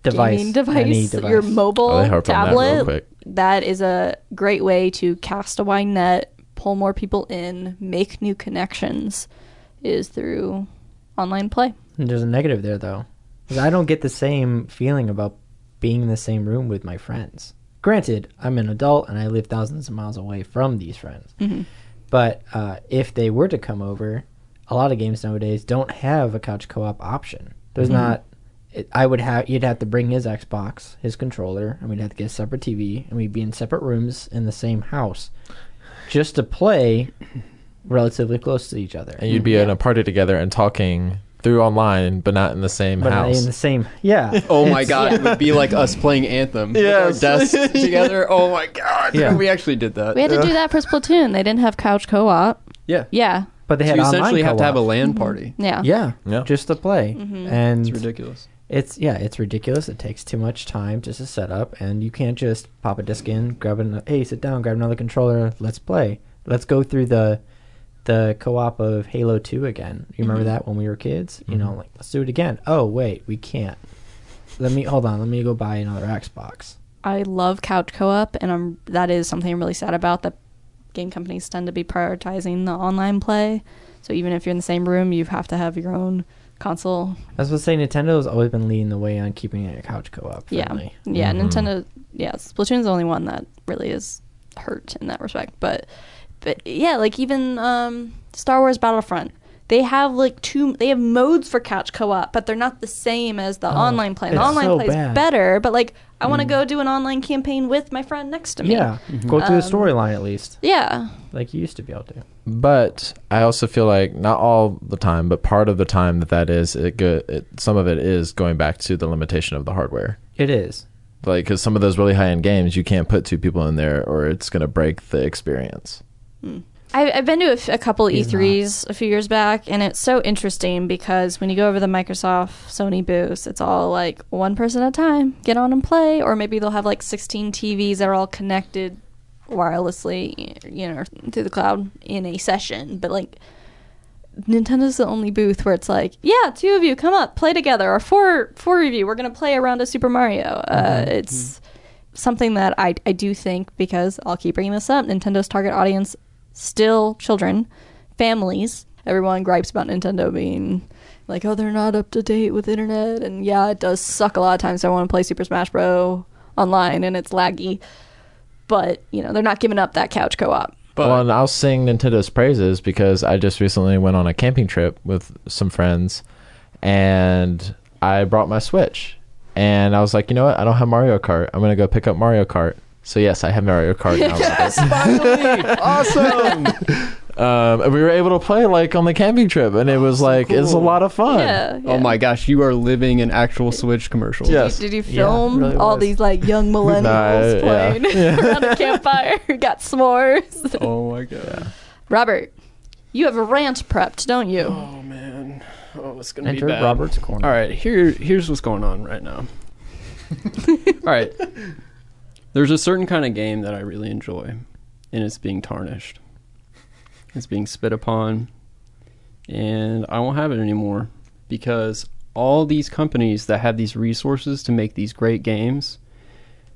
Device. gaming device, Any device. your mobile Oh, they harped on that tablet. that is a great way to cast a wide net, pull more people in, make new connections, is through online play. And There's a negative there, though. I don't get the same feeling about being in the same room with my friends. Granted, I'm an adult and I live thousands of miles away from these friends. Mhm. But uh, if they were to come over, a lot of games nowadays don't have a couch co-op option. There's not. It, I would have. You'd have to bring his Xbox, his controller, and we'd have to get a separate TV, and we'd be in separate rooms in the same house, just to play relatively close to each other. And you'd be mm, in a party together and talking through online, but not in the same but house. in the same. Yeah. Oh my god, it would be like us playing Anthem. Yes. With our desks together. Oh my god. Yeah. We actually did that. We had to do that for Splatoon. They didn't have couch co-op. Yeah. Yeah, But they had So had you online essentially have to have a co-op. LAN mm-hmm. party. yeah, Yeah, Yeah. just to play, mm-hmm. and It's ridiculous. It's yeah, it's ridiculous. It takes too much time just to set up, and you can't just pop a disc in, grab an hey, sit down, grab another controller, let's play. Let's go through the the co-op of Halo Two again. You remember that when we were kids? You know, like let's do it again. Oh wait, we can't. Let me hold on. Let me go buy another Xbox. I love couch co-op, and I'm that is something I'm really sad about. That game companies tend to be prioritizing the online play. So even if you're in the same room, you have to have your own console. I was supposed to say Nintendo has always been leading the way on keeping it a couch co-op friendly. Yeah, yeah. Mhm. Nintendo. Yeah, Splatoon's the only one that really is hurt in that respect. But, but yeah, like even um, Star Wars Battlefront, they have like two. They have modes for couch co-op, but they're not the same as the Oh, online play. The online so play is better, but like I want to go do an online campaign with my friend next to me. Yeah, go through the Um, storyline at least, Yeah. like you used to be able to. But I also feel like not all the time, but part of the time that that is, it go, it, some of it is going back to the limitation of the hardware. It is. Like, because some of those really high end games, you can't put two people in there, or it's going to break the experience. I, I've been to a, f- a couple He's E3s a few years back, and it's so interesting because when you go over the Microsoft Sony booths, it's all like one person at a time, get on and play, or maybe they'll have like 16 TVs that are all connected wirelessly, you know, through the cloud in a session. But like, Nintendo's the only booth where it's like, yeah, two of you come up, play together, or four four of you, we're gonna play around a round of Super Mario. Uh, it's something that I I do think because I'll keep bringing this up. Nintendo's target audience still children, families. Everyone gripes about Nintendo being like, oh, they're not up to date with internet, and yeah, it does suck a lot of times. I want to play Super Smash Bros. online and it's laggy, but you know they're not giving up that couch co-op. But well, and I'll sing Nintendo's praises because I just recently went on a camping trip with some friends, and I brought my Switch, and I was like, you know what? I don't have Mario Kart. I'm gonna go pick up Mario Kart. So yes, I have Mario Kart now. yes, finally, awesome. um, and we were able to play like on the camping trip, and it was like it's a lot of fun. Yeah, yeah. Oh my gosh, you are living an actual Switch commercial. Yes. Did you Yeah, film really all was. these like young millennials Nah, yeah. playing around a campfire? Got s'mores. Oh my god. Robert, you have a rant prepped, don't you? Oh man. Oh, it's gonna Enter be bad. Robert's corner. All right, here here's what's going on right now. All right. There's a certain kind of game that I really enjoy, and it's being tarnished. It's being spit upon, and I won't have it anymore because all these companies that have these resources to make these great games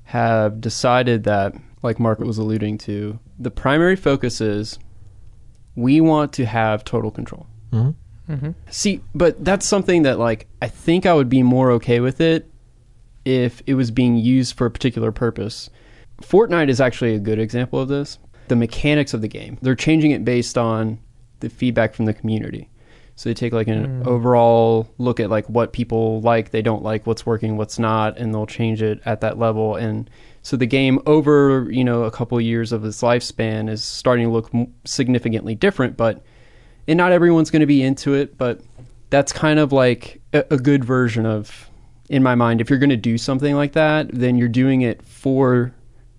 have decided that, like Mark was alluding to, the primary focus is we want to have total control. hmm Mm-hmm. See, but that's something that like I think I would be more okay with it if it was being used for a particular purpose. Fortnite is actually a good example of this. The mechanics of the game, they're changing it based on the feedback from the community. So they take like an Mm. overall look at like what people like, they don't like, what's working, what's not, and they'll change it at that level. And so the game over, you know, a couple years of its lifespan is starting to look significantly different, but and not everyone's going to be into it, but that's kind of like a, a good version of, in my mind, if you're going to do something like that, then you're doing it for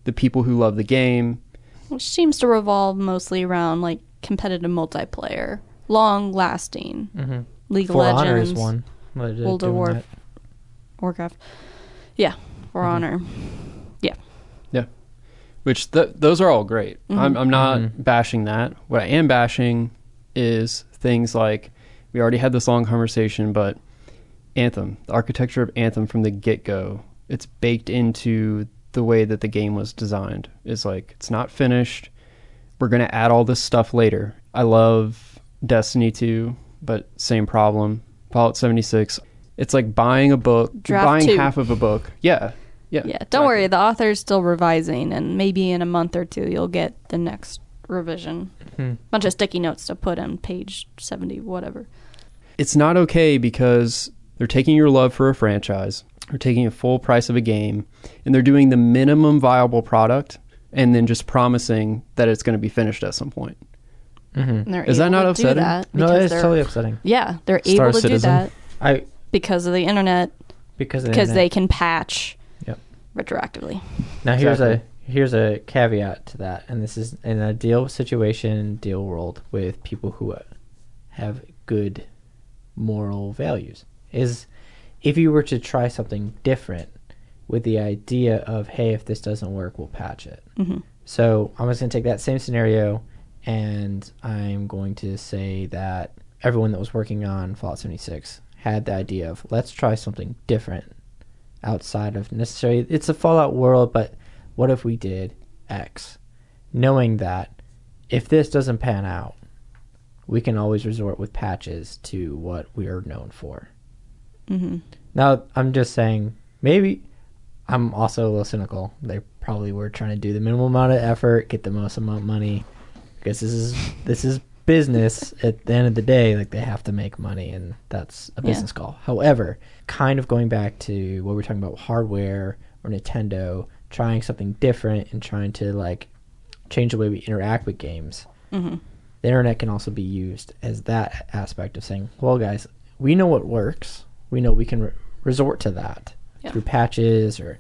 the people who love the game. Which seems to revolve mostly around like competitive multiplayer, long lasting. Mm-hmm. League of For Honor Legends, is one. What is World of doing War- Warcraft. Yeah, For Mhm. Honor. Yeah. Yeah. Which th- those are all great. I'm, Mhm. I'm not Mhm. bashing that. What I am bashing is things like we already had this long conversation, but Anthem, the architecture of Anthem from the get go, it's baked into the way that the game was designed. It's like it's not finished. We're gonna add all this stuff later. I love Destiny 2, but same problem. Fallout 76. It's like buying a book, Draft buying two. half of a book. Yeah, yeah. Yeah, don't exactly. worry. The author's still revising, and maybe in a month or two you'll get the next revision. Hmm. Bunch of sticky notes to put on page seventy, whatever. it's not okay because they're taking your love for a franchise, they're taking a full price of a game, and they're doing the minimum viable product and then just promising that it's going to be finished at some point. Mm-hmm. Is that not upsetting? That No, it's totally upsetting. Yeah, they're Star able to Citizen. do that I because of the internet, because of the because internet. they can patch Yep. retroactively. Now here's a here's a caveat to that, and this is in a deal situation, deal world with people who uh, have good moral values. Is if you were to try something different with the idea of hey, if this doesn't work, we'll patch it. hmm So I'm just going to take that same scenario and I'm going to say that everyone that was working on Fallout 76 had the idea of let's try something different outside of necessarily it's a Fallout world, but what if we did X? Knowing that if this doesn't pan out, we can always resort with patches to what we are known for. Hmm Now, I'm just saying, maybe I'm also a little cynical. They probably were trying to do the minimum amount of effort, get the most amount of money, because this is this is business. At the end of the day, like they have to make money, and that's a Yeah. business call. However, kind of going back to what we we're talking about, hardware or Nintendo trying something different and trying to like change the way we interact with games hmm the internet can also be used as that aspect of saying, well, guys, we know what works. We know we can re- resort to that Yeah. through patches or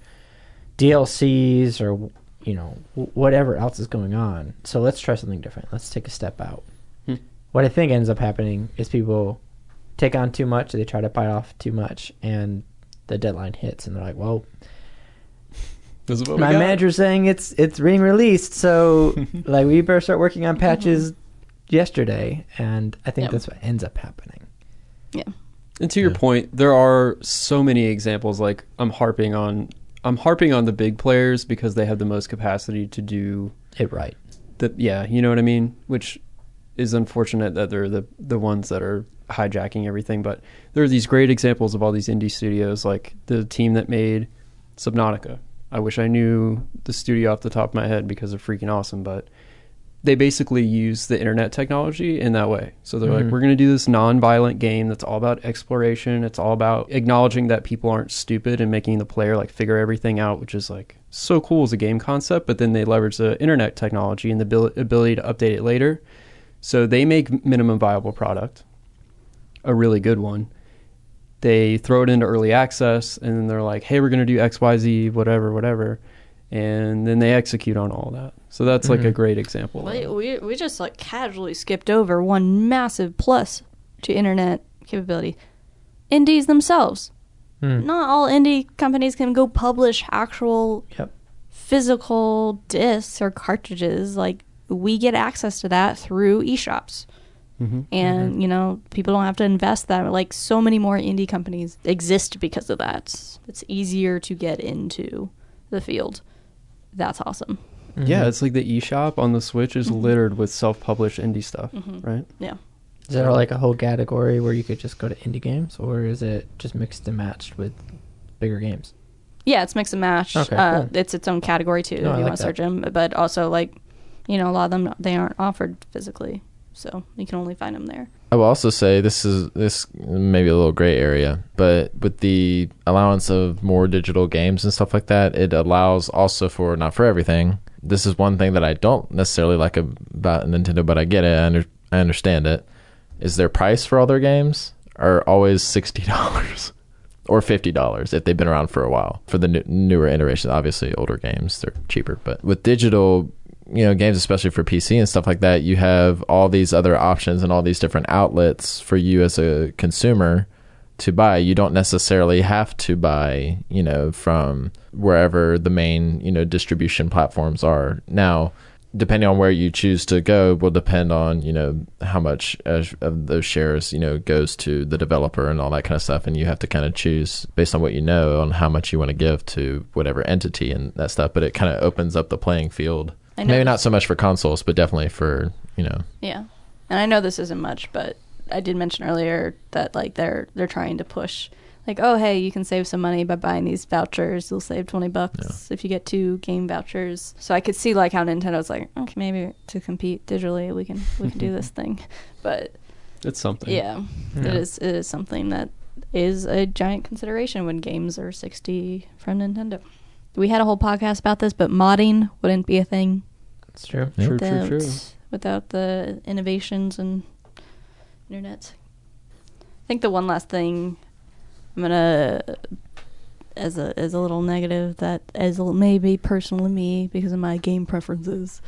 DLCs or you know w- whatever else is going on. So let's try something different. Let's take a step out. Hmm. What I think ends up happening is people take on too much. They try to bite off too much, and the deadline hits, and they're like, "Well, This is what my manager's saying it's it's being released, so like we better start working on patches yesterday, and I think Yep. that's what ends up happening. And to your Yeah. point, there are so many examples. Like I'm harping on, I'm harping on the big players because they have the most capacity to do It right. the. Yeah, you know what I mean. Which is unfortunate that they're the the ones that are hijacking everything. But there are these great examples of all these indie studios, like the team that made Subnautica. I wish I knew the studio off the top of my head because they're freaking awesome, but they basically use the internet technology in that way. So they're Mhm. like, we're going to do this non-violent game that's all about exploration. It's all about acknowledging that people aren't stupid and making the player like figure everything out, which is like so cool as a game concept. But then they leverage the internet technology and the abil- ability to update it later. So they make minimum viable product, a really good one. They throw it into early access, and then they're like, "Hey, we're going to do X, Y, Z, whatever, whatever," and then they execute on all that. So that's like a Mhm. great example. of We, we we just like casually skipped over one massive plus to internet capability. Indies themselves. Hmm. Not all indie companies can go publish actual Yep. physical discs or cartridges. Like we get access to that through eShops. Mm-hmm. and you know people don't have to invest that like so many more indie companies exist because of that it's easier to get into the field that's awesome Yeah, it's like the eShop on the Switch is Mhm. littered with self-published indie stuff, Mhm. right? Yeah. Is there like a whole category where you could just go to indie games, or is it just mixed and matched with bigger games? yeah it's mix and match Okay, uh, cool. it's its own category too No, I if you like want to search them but also like you know a lot of them they aren't offered physically so you can only find them there I will also say this is this may be a little gray area, but with the allowance of more digital games and stuff like that, it allows also for not for everything. This is one thing that I don't necessarily like about Nintendo, but I get it. I, under, I understand it. Is their price for all their games are always sixty dollars or fifty dollars if they've been around for a while. For the new, newer iterations, obviously older games they're cheaper, but with digital you know games especially for pc and stuff like that you have all these other options and all these different outlets for you as a consumer to buy. You don't necessarily have to buy you know from wherever the main you know distribution platforms are. Now depending on where you choose to go will depend on you know how much of those shares you know goes to the developer and all that kind of stuff and you have to kind of choose based on what you know on how much you want to give to whatever entity and that stuff but it kind of opens up the playing field I know maybe not so much for consoles but definitely for you know. Yeah, and I know this isn't much, but I did mention earlier that like they're they're trying to push like oh hey you can save some money by buying these vouchers. You'll save 20 bucks if you get two game vouchers. So i could see like how nintendo's like okay maybe to compete digitally we can we can do this thing. But It's something. yeah, Yeah. it is it is something that is a giant consideration when games are 60 from nintendo we had a whole podcast about this but modding wouldn't be a thing It's true. Yeah. True, true, without, true. without the innovations and internet. I think the one last thing I'm gonna as a as a little negative that as a, maybe personal to me because of my game preferences,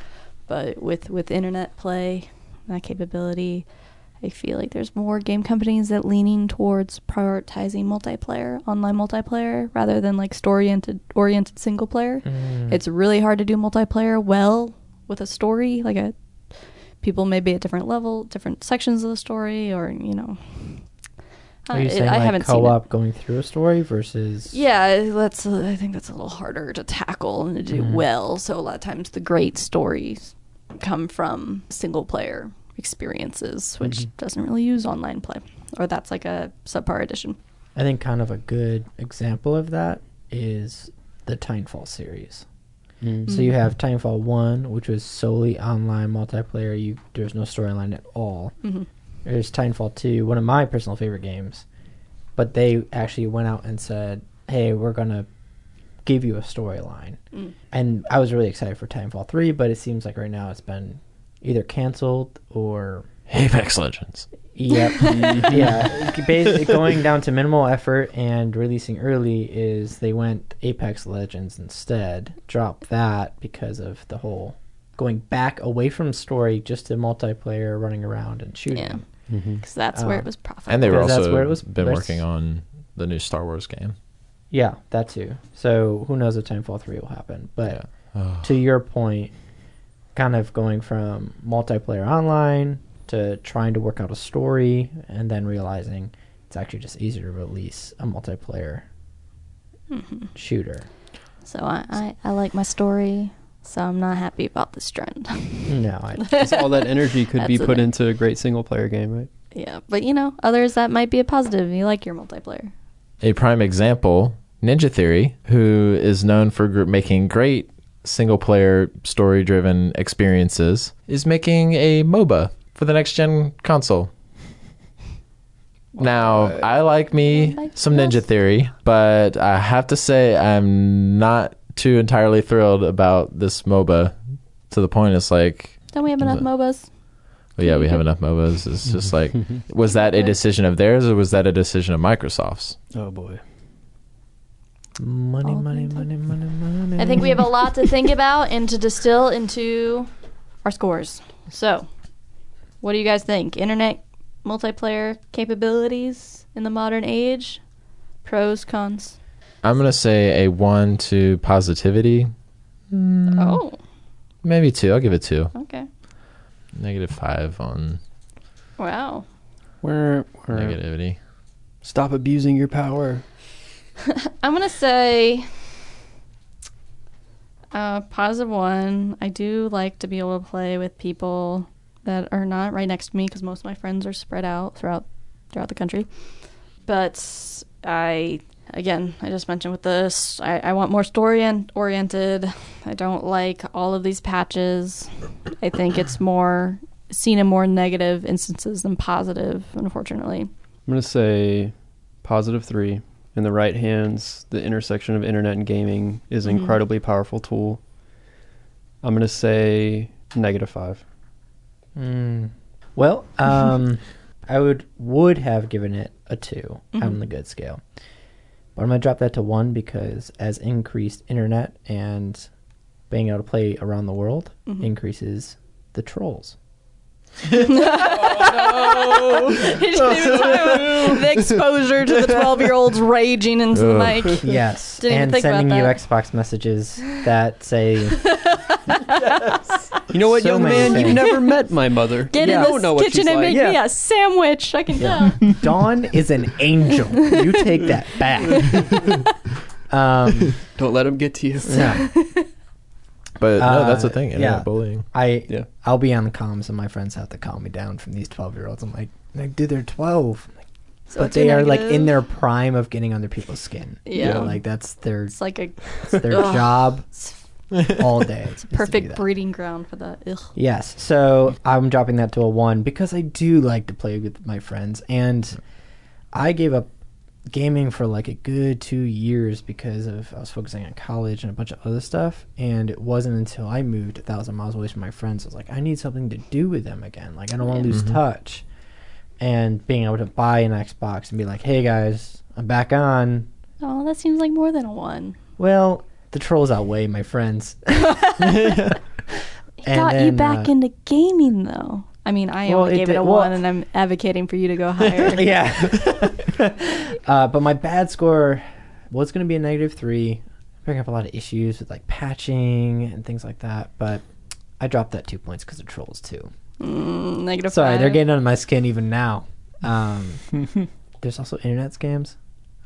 but with with internet play that capability, I feel like there's more game companies that leaning towards prioritizing multiplayer, online multiplayer, rather than like story oriented oriented single player Mm. it's really hard to do multiplayer well with a story like a people may be at different level different sections of the story or you know Are you I- saying I like haven't seen it. co-op going through a story versus? yeah that's uh, i think that's a little harder to tackle and to do Mhm. well so a lot of times the great stories come from single player experiences which Mhm. doesn't really use online play or that's like a subpar edition I think kind of a good example of that is the Titanfall series. Mm. So you have Titanfall One, which was solely online multiplayer. You there's no storyline at all. hmm There's Titanfall Two, one of my personal favorite games, but they actually went out and said, "Hey, we're gonna give you a storyline." Mm. And I was really excited for Titanfall Three, but it seems like right now it's been either canceled or apex legends Yep. yeah. Basically, going down to minimal effort and releasing early is they went Apex Legends instead. Dropped that because of the whole going back away from story just to multiplayer, running around and shooting. Yeah. Mhm. because that's where Uh, it was profitable and they were Because that's also where it was been working on the new star wars game Yeah, that too. So who knows if Titanfall 3 will happen. But yeah Oh. to your point, kind of going from multiplayer online to trying to work out a story and then realizing it's actually just easier to release a multiplayer Mhm. shooter. So I, I, I like my story, so I'm not happy about this trend. No, I, 'Cause all that energy could be put it. into a great single player game, right? yeah, but you know, others that might be a positive. You like your multiplayer. a prime example ninja theory who is known for gr- making great single player story driven experiences is making a moba for the next gen console now i like me some ninja theory but i have to say i'm not too entirely thrilled about this moba to the point it's like Don't we have enough MOBAs? well, yeah we have enough mobas it's just like was that a decision of theirs or was that a decision of microsoft's Oh boy. Money, All money, money, money, money. I think we have a lot to think about and to distill into our scores. So, what do you guys think? Internet multiplayer capabilities in the modern age? Pros, cons? I'm gonna say a one to positivity. Mm, Oh, maybe two. I'll give it two. okay. Negative five on Wow. Where, where Negativity. stop abusing your power. I'm gonna say uh, positive one. I do like to be able to play with people that are not right next to me because most of my friends are spread out throughout throughout the country. But I again, I just mentioned with this, I, I want more story oriented. I don't like all of these patches. I think it's more seen in more negative instances than positive, unfortunately. I'm gonna say positive three. In the right hands, the intersection of internet and gaming is an Mhm. incredibly powerful tool. I'm gonna say negative five. Mm. Well, um, I would would have given it a 2 on Mhm. the good scale, but I'm gonna drop that to one because as increased internet and being able to play around the world Mhm. increases the trolls. He didn't even talk about the exposure to the 12 year olds raging into the Ugh. mic. Yes, Didn't even and think about sending you that. Xbox messages that say You know what, So young many man? You've things. never met my mother. Get you in don't this know what she's kitchen and like. make Yeah. me a sandwich. I can Yeah. tell. Dawn is an angel. You take that back. um, Don't let him get to you. yeah. But no, that's the Uh, thing. Internet yeah. bullying. I Yeah. I'll be on the comms and my friends have to calm me down from these twelve year olds. I'm like, like, dude, they're twelve, So but it's a they are like in their prime of getting under people's skin. You Yeah. know, like that's their It's like a it's their job all day. is to do perfect breeding ground for that. Ugh. Yes, so I'm dropping that to a one because I do like to play with my friends, and I gave up gaming for like a good two years because of I was focusing on college and a bunch of other stuff, and it wasn't until I moved a thousand miles away from my friends I was like, I need something to do with them again. Like I don't want to Yeah. lose Mhm. touch, and being able to buy an Xbox and be like, Hey guys, I'm back on. Oh, that seems like more than a one. Well, the trolls outweigh my friends. It And got you back uh, into gaming, though. I mean, I Well, only it gave it did- a well- one, and I'm advocating for you to go higher. yeah. uh, but my bad score was going to be a negative three. Bring up a lot of issues with like patching and things like that. But I dropped that two points because of trolls too. Mm, negative Sorry, five. they're getting under my skin even now. Um, there's also internet scams.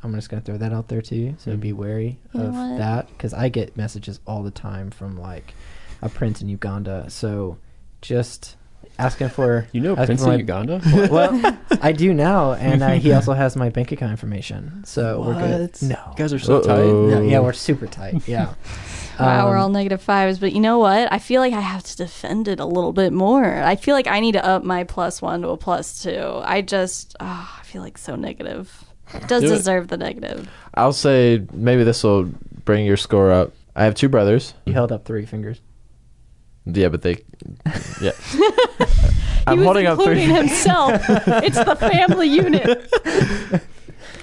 I'm just gonna throw that out there too. So be wary You know of that because I get messages all the time from like a prince in Uganda. So just asking for You know Prince for of my- Uganda? well, I do now, and uh, he also has my bank account information, so we're good. No, You guys are so Uh-oh. yeah, yeah, we're super tight. Yeah, Wow, we're Um, all negative fives, but you know what? I feel like I have to defend it a little bit more. I feel like I need to up my plus one to a plus two. I just, oh, I feel like so negative. It does Do it. deserve the negative. I'll say maybe this will bring your score up. I have two brothers. You held up three fingers. Yeah, but they. Yeah. he I'm was holding up including three. himself. it's the family unit.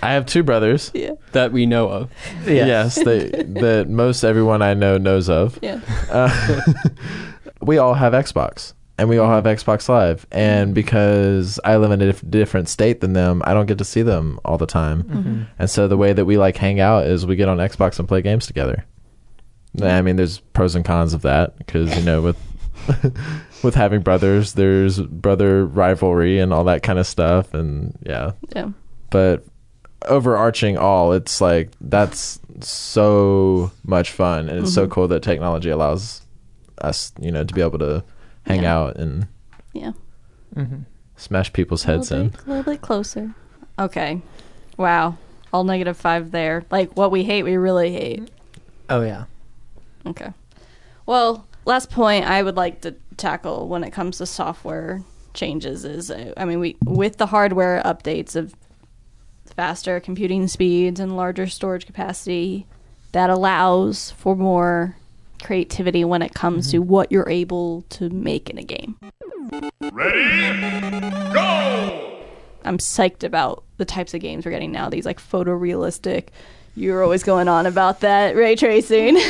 I have two brothers. Yeah, that we know of. Yes, they that most everyone I know knows of. yeah. Uh, we all have Xbox, and we all have Xbox Live. And because I live in a diff- different state than them, I don't get to see them all the time. Mm-hmm. And so the way that we like hang out is we get on Xbox and play games together. I mean, there's pros and cons of that because you know with with having brothers, there's brother rivalry and all that kind of stuff, and yeah. Yeah. But overarching all, it's like that's so much fun, and it's so Mhm. cool that technology allows us, you know, to be able to hang Yeah. out and Yeah. Mm-hmm. smash people's heads in. a little bit closer. Okay. Wow. All negative five there. Like what we hate, we really hate. Oh yeah. Okay. Well, last point I would like to tackle when it comes to software changes is uh, I mean we with the hardware updates of faster computing speeds and larger storage capacity that allows for more creativity when it comes to what you're able to make in a game. Ready? Go! I'm psyched about the types of games we're getting now. These like photorealistic. You're always going on about that ray tracing.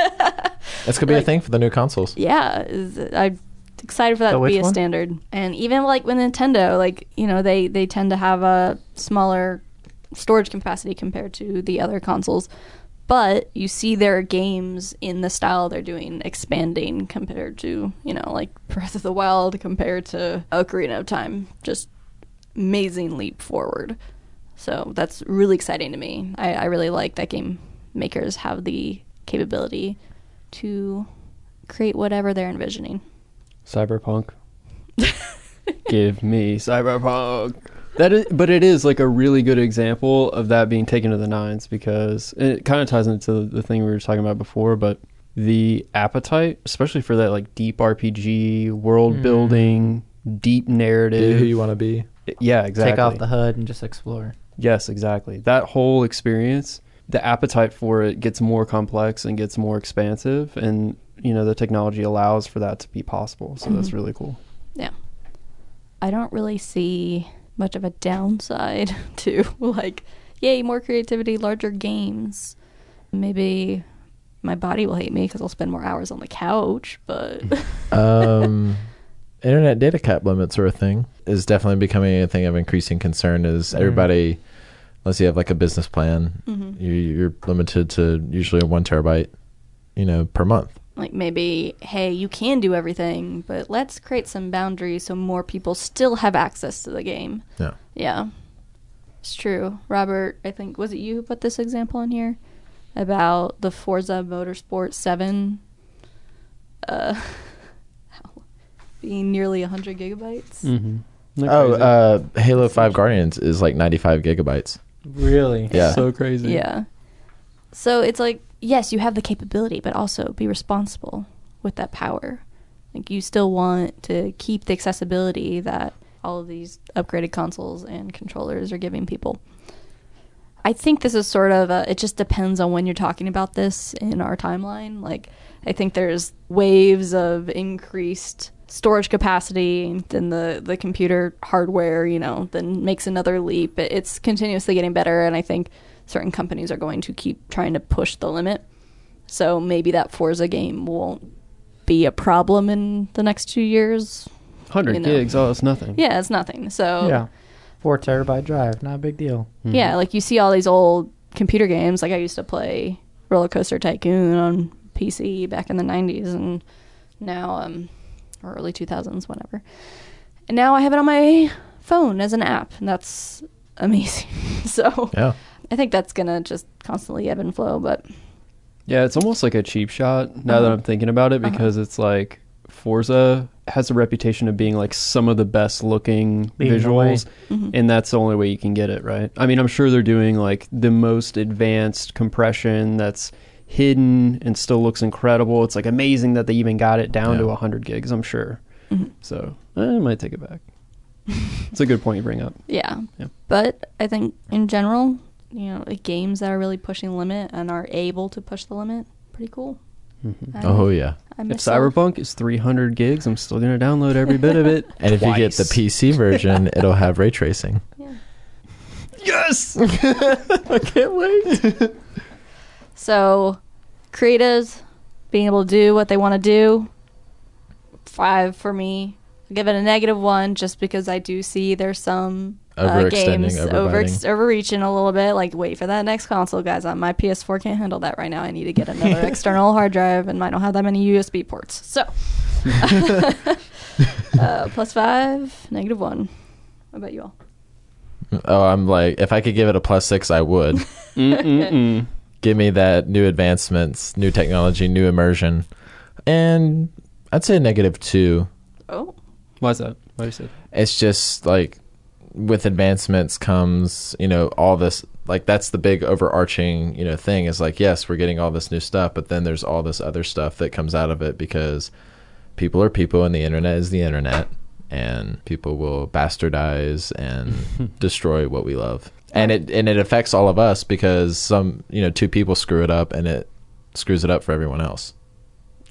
It's gonna be Like- a thing for the new consoles. yeah, is, I'm excited for that Oh, to be a one? standard. And even like with Nintendo, like you know they they tend to have a smaller storage capacity compared to the other consoles, but you see their games in the style they're doing expanding compared to, you know, like Breath of the Wild compared to Ocarina of Time. Just amazing leap forward. So that's really exciting to me. I, I really like that game makers have the capability to create whatever they're envisioning. Cyberpunk. Give me cyberpunk. That is, but it is like a really good example of that being taken to the nines because it kind of ties into the thing we were talking about before. But the appetite, especially for that like deep RPG, world Mm. building, deep narrative. Be narrative. who you want to be. yeah, exactly. Take off the HUD and just explore. Yes, exactly. That whole experience, the appetite for it gets more complex and gets more expansive, and you know the technology allows for that to be possible. So that's Mhm. really cool. Yeah. I don't really see much of a downside to like, yay, more creativity, larger games. Maybe my body will hate me because I'll spend more hours on the couch, but um, internet data cap limits are a thing. Is definitely becoming a thing of increasing concern. Is Mhm. everybody, unless you have like a business plan, Mhm. you, you're limited to usually one terabyte, you know, per month. like maybe, hey, you can do everything, but let's create some boundaries so more people still have access to the game. Yeah. Yeah. It's true. Robert, I think, was it you who put this example in here? About the Forza Motorsport 7 uh, being nearly 100 gigabytes? Mm-hmm. Oh, uh, Halo Five Guardians is like 95 gigabytes. Really? Yeah. so crazy. Yeah. So it's like, yes, you have the capability, but also be responsible with that power. Like you still want to keep the accessibility that all of these upgraded consoles and controllers are giving people. I think this is sort of a, it just depends on when you're talking about this in our timeline. Like I think there's waves of increased storage capacity then the the computer hardware, you know, then makes another leap. It- It's continuously getting better and I think certain companies are going to keep trying to push the limit. So maybe that Forza game won't be a problem in the next 2 years. hundred you know. gigs. Oh, it's nothing. Yeah, it's nothing. So Yeah. Four terabyte drive, not a big deal. Mhm. Yeah, like you see all these old computer games. Like I used to play Roller Coaster Tycoon on PC back in the '90s, and now um, or early 2000s, whatever. And now I have it on my phone as an app, and that's amazing. so Yeah. I think that's gonna just constantly ebb and flow. But Yeah, it's almost like a cheap shot now that Uh-huh. I'm thinking about it Uh-huh. because it's like Forza has a reputation of being like some of the best looking Leading the way. visuals, mhm. and that's the only way you can get it, right? I mean, I'm sure they're doing like the most advanced compression that's hidden and still looks incredible. It's like amazing that they even got it down to Yeah. 100 gigs, I'm sure. Mhm. So I might take it back. it's a good point you bring up. yeah. Yeah. But I think in general, you know, like games that are really pushing the limit and are able to push the limit, pretty cool. Mhm. I- Oh yeah. If Cyberpunk is 300 gigs, I'm still going to download every bit of it. And if you get the PC version, it'll have ray tracing. Yeah. Yes! I can't wait. So, creatives being able to do what they want to do, five for me. I'll give it a negative one just because I do see there's some uh, games over overreaching a little bit. Like, wait for that next console, guys. Uh, My PS4 can't handle that right now. I need to get another external hard drive, and I don't have that many USB ports. So, uh, plus five, negative one. What about you all? Oh, I'm like, if I could give it a plus six, I would. Give me that new advancements, new technology, new immersion, and I'd say negative two. Oh, Why is that? Why do you say that? It's just like with advancements comes, you know, all this. Like that's the big overarching, you know, thing is like, yes, we're getting all this new stuff, but then there's all this other stuff that comes out of it because people are people, and the internet is the internet, and people will bastardize and destroy what we love, and it and it affects all of us because some, you know, two people screw it up, and it screws it up for everyone else.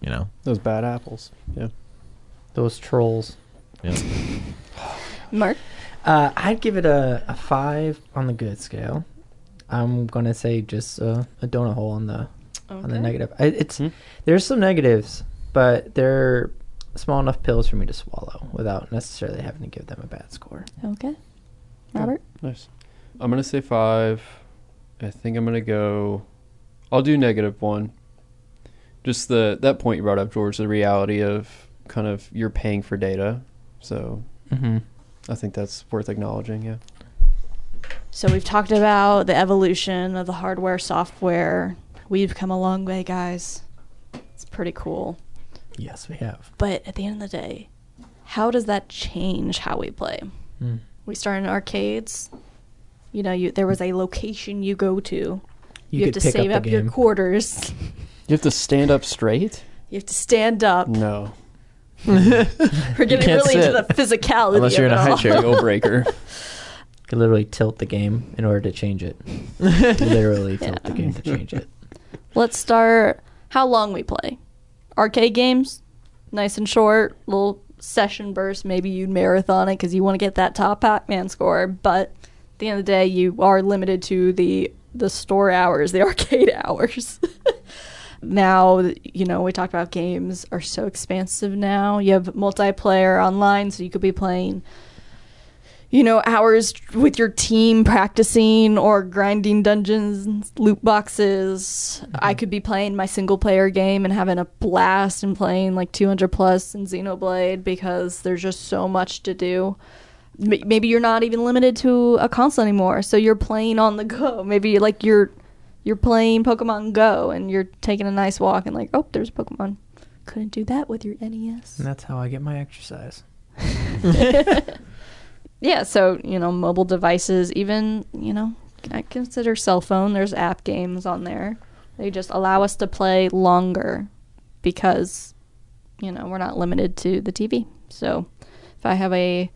You know. Those bad apples. Yeah. Those trolls. Yeah. Mark. Uh, I'd give it a, a five on the good scale. I'm gonna say just uh, a donut hole on the on the negative. I, it's Hmm. there's some negatives, but they're small enough pills for me to swallow without necessarily having to give them a bad score. Okay. Robert. Nice. I'm gonna say five. I think I'm gonna go I'll do negative one. Just the that point you brought up, George, the reality of kind of you're paying for data. So Mm-hmm. I think that's worth acknowledging. Yeah. So we've talked about the evolution of the hardware, software. We've come a long way, guys. It's pretty cool. Yes, we have. But at the end of the day, how does that change how we play? Mm. We start in arcades. You know, you there was a location you go to. You, have to pick save the up, your quarters. You have to stand up straight. You have to stand up. No, We're getting can't really into the physicality. Unless you're of in a it high all. chair. deal breaker. could literally tilt the game in order to change it. literally tilt the game to change it. Let's start. How long we play? Arcade games, nice and short, little session burst. Maybe you'd marathon it because you want to get that top Pac-Man score. But at the end of the day, you are limited to the the store hours, the arcade hours. now, you know, we talked about games are so expansive now. You have multiplayer online, so you could be playing you know, hours with your team practicing or grinding dungeons, loot boxes. I mm-hmm. could be playing my single player game and having a blast and playing like 200 plus in Xenoblade because there's just so much to do. M- Maybe you're not even limited to a console anymore, so you're playing on the go. Maybe like you're you're playing Pokemon Go and you're taking a nice walk and like, oh, there's a Pokemon. Couldn't do that with your NES. And that's how I get my exercise. yeah, so you know, mobile devices, even you know, I consider cell phone. There's app games on there. They just allow us to play longer because you know we're not limited to the TV. So if I have a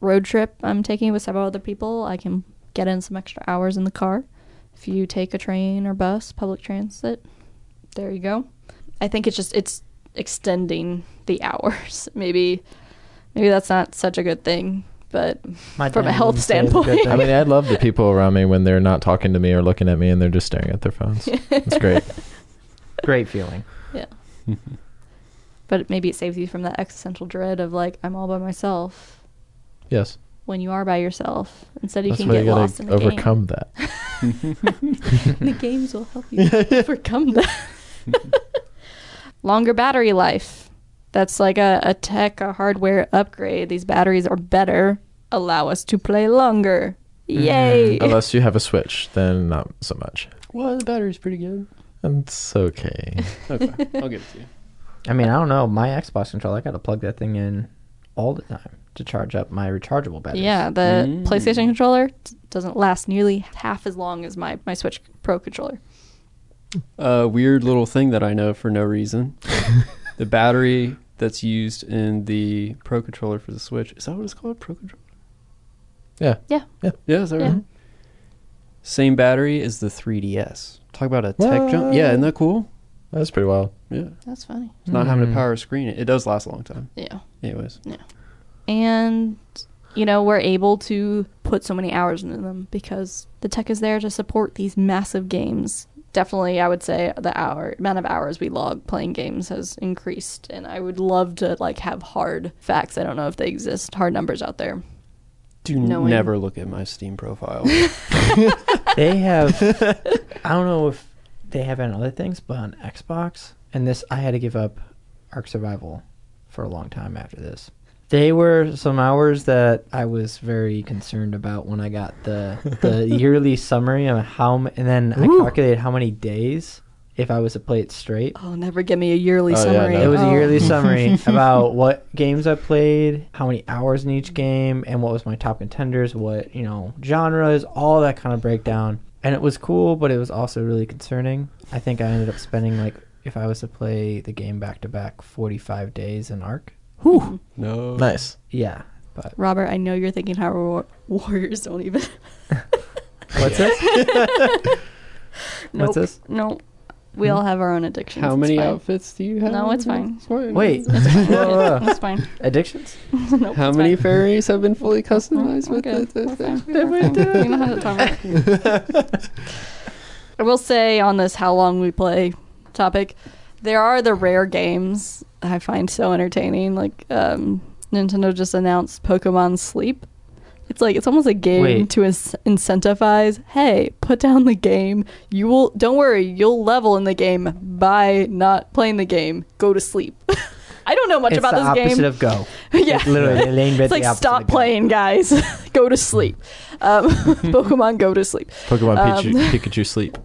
road trip I'm taking with several other people, I can get in some extra hours in the car. If you take a train or bus, public transit, there you go. I think it's just it's extending the hours. maybe maybe that's not such a good thing, but My From a health wouldn't say it's a good standpoint. thing. I mean, I love the people around me when they're not talking to me or looking at me and they're just staring at their phones. It's great. great feeling. Yeah. but maybe it saves you from that existential dread of like I'm all by myself Yes. when you are by yourself. Instead, you That's can why get you lost in gotta the overcome that. game. the games will help you overcome that. Longer battery life. That's like a, a tech, a hardware upgrade. These batteries are better, allow us to play longer. Mm-hmm. Yay! Unless you have a Switch, then not so much. Well, the battery's pretty good. It's okay. Okay, I'll give it to you. I mean, I don't know. My Xbox controller, I got to plug that thing in all the time to charge up my rechargeable batteries. Yeah, the Mm. PlayStation controller t- doesn't last nearly half as long as my, my Switch Pro controller. A weird little thing that I know for no reason. the battery that's used in the Pro controller for the Switch is that what it's called? Pro controller. Yeah. Yeah. Yeah. Yeah, is that Yeah. right? Same battery as the 3DS. Talk about a tech jump. Yeah, isn't that cool? That's pretty wild. Yeah, That's funny. it's not having to Mm. power a screen. It does last a long time. Yeah. Anyways, and you know we're able to put so many hours into them because the tech is there to support these massive games. Definitely i would say the hour amount of hours we log playing games has increased and i would love to like have hard facts. I don't know if they exist hard numbers out there. Do Knowing- never look at my Steam profile. They have. I don't know if they have it on other things, but on Xbox, and this, I had to give up Ark Survival for a long time after this. They were some hours that I was very concerned about when I got the the yearly summary of how, m- and then I calculated how many days if I was to play it straight. oh never give me a yearly Oh, yeah, summary no. It was Oh. a yearly oh. summary about what games I played, how many hours in each game, and what was my top contenders, what, you know, genres, all that kind of breakdown. And it was cool, but it was also really concerning. I think I ended up spending like if I was to play the game back to back 45 days in Ark. Whew. Mm-hmm. no. Nice. Yeah, but robert i know you're thinking how war- warriors don't even what's this? nope. What's this? no we all have our own addictions How It's many fine. outfits do you have? No, it's fine. Wait, It's fine. Whoa, whoa. Fine. Addictions? Nope, How many fine. fairies have been fully customized mm, with Okay, the, we're the, fine. We're fine. We know how to talk about it. I will say on this how long we play topic, there are the rare games I find so entertaining. Like um, Nintendo just announced Pokemon Sleep. It's like it's almost a game Wait. to ins- incentivize. Hey, put down the game. You will. Don't worry. You'll level in the game by not playing the game. Go to sleep. I don't know much it's about the this opposite game. of go. yeah. It's literally the lane It's like the stop of go. playing, guys. go to sleep. Um, Pokemon, go to sleep. Pokemon Um, Pikachu, Pikachu sleep.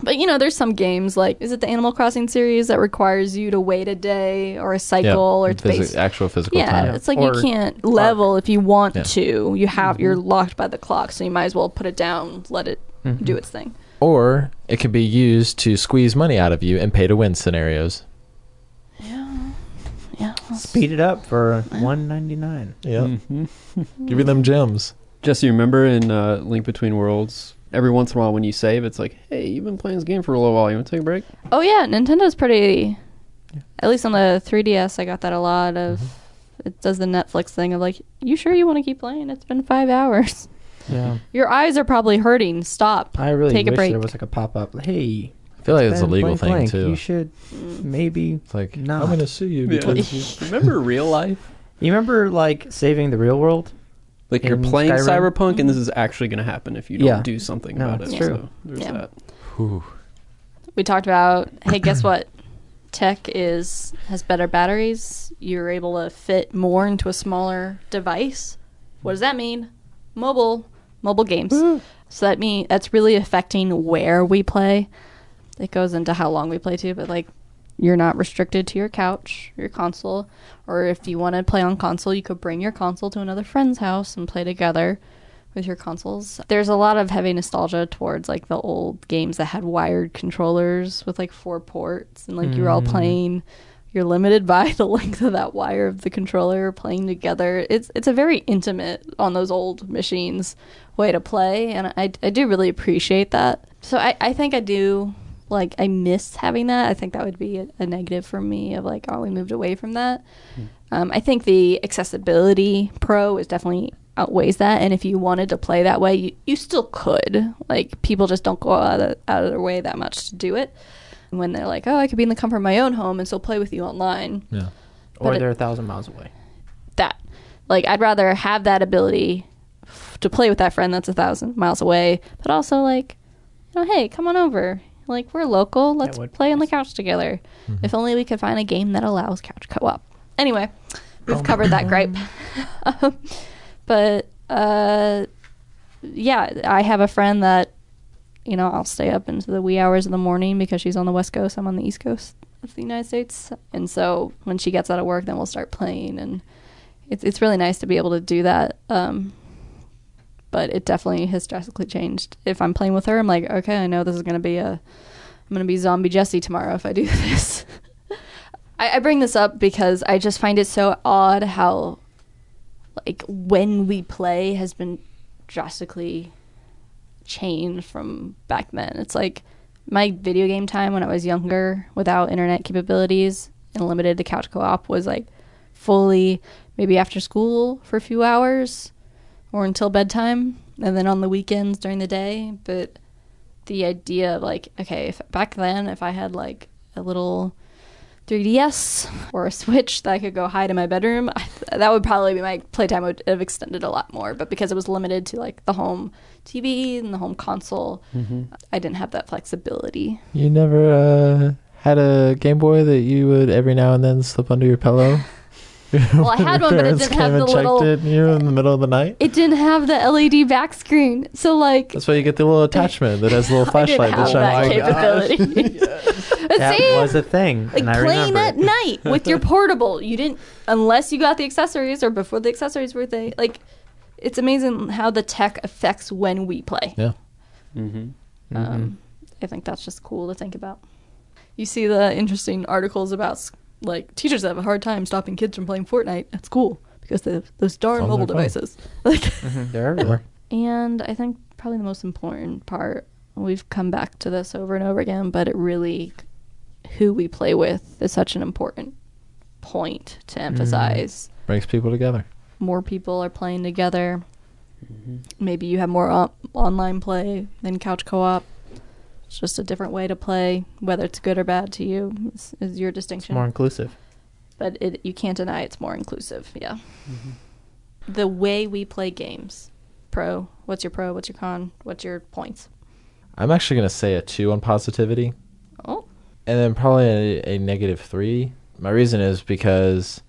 But you know, there's some games like is it the Animal Crossing series that requires you to wait a day or a cycle or it's Physi- based actual physical yeah, time. it's like Or you can't level if you want Yeah. to. You have you're locked by the clock, so you might as well put it down, let it Mhm. do its thing. Or it can be used to squeeze money out of you and pay to win scenarios. Yeah, yeah. Speed it up for one ninety nine. Yeah. Mhm. Give you them gems. Jesse, you remember in uh, Link Between Worlds, every once in a while when you save, it's like, hey, you've been playing this game for a little while. You want to take a break? Oh yeah, Nintendo's pretty. At least on the 3DS, I got that a lot of. Mm-hmm. It does the Netflix thing of like, you sure you want to keep playing? It's been five hours. Yeah. Your eyes are probably hurting. Stop. I really Take a break. there was like a pop up. Hey, I feel like it's a Ben legal blank thing blank, too. You should mm. maybe. It's like not. I'm going to sue you Yeah. because remember real life? You remember like saving the real world? Like you're playing Skyrim? Cyberpunk, and this mm-hmm. is actually going to happen if you don't Yeah. do something No, about it's it. true. So there's Yeah. that. Whew. we talked about hey guess what tech is has better batteries you're able to fit more into a smaller device what does that mean mobile mobile games so that mean that's really affecting where we play it goes into how long we play too but like you're not restricted to your couch your console or if you want to play on console you could bring your console to another friend's house and play together with your consoles. There's a lot of heavy nostalgia towards like the old games that had wired controllers with like four ports and like you're all Mm. playing you're limited by the length of that wire of the controller playing together. It's it's a very intimate on those old machines way to play and I I do really appreciate that. So I I think I do like I miss having that. I think that would be a, a negative for me of like oh we moved away from that. Um, I think the accessibility pro is definitely outweighs that. And if you wanted to play that way, you, you still could. Like people just don't go out of, out of their way that much to do it. When they're like, oh, I could be in the comfort of my own home and still play with you online. Yeah. Or But it- they're a thousand miles away. That, like, I'd rather have that ability f- to play with that friend that's a thousand miles away, but also like, you know, hey, come on over. Like we're local. Let's play on the couch together. If only we could find a game that allows couch co-op. Anyway, we've covered that gripe. but uh, yeah, I have a friend that you know I'll stay up into the wee hours of the morning because she's on the west coast. I'm on the east coast of the United States, and so when she gets out of work, then we'll start playing, and it's it's really nice to be able to do that. Um, but it definitely has drastically changed. If I'm playing with her, I'm like, okay, I know this is gonna be a, I'm gonna be zombie Jesse tomorrow if I do this. I, I bring this up because I just find it so odd how, like, when we play has been drastically changed from back then. It's like my video game time when I was younger without internet capabilities and limited to couch co-op was like fully maybe after school for a few hours or until bedtime and then on the weekends during the day. But the idea of like okay if back then if i had like a little 3ds or a switch that i could go hide in my bedroom I, that would probably be my playtime would have extended a lot more. But because it was limited to like the home tv and the home console i didn't have that flexibility. You never uh, had a Game Boy that you would every now and then slip under your pillow? Well, I had one, but it Parents didn't have came the checked little- it, you know, in the middle of the night. it didn't have the led back screen so like That's why you get the little attachment that has a little I didn't flashlight that have that shines. capability. But That see, was a thing, like and I playing remember at it. night with your portable, you didn't unless you got the accessories or before the accessories were they like. It's amazing how the tech affects when we play. Yeah. Mm-hmm. Um, I think that's just cool to think about. You see the interesting articles about s- like teachers have a hard time stopping kids from playing Fortnite at school because they have those darn On mobile their phone. devices. Like, Mhm, They're everywhere. and I think probably the most important part, we've come back to this over and over again, but it really, who we play with is such an important point to emphasize. Brings people together. More people are playing together. Maybe you have more o- online play than couch co op. It's just a different way to play. Whether it's good or bad to you is, is your It's distinction. more inclusive. but it, you can't deny it's more inclusive. Yeah. Mm-hmm. the way we play games. Pro. What's your pro? What's your con? What's your points? I'm actually going to say a two on positivity. Oh, and then probably a, a negative three. My reason is because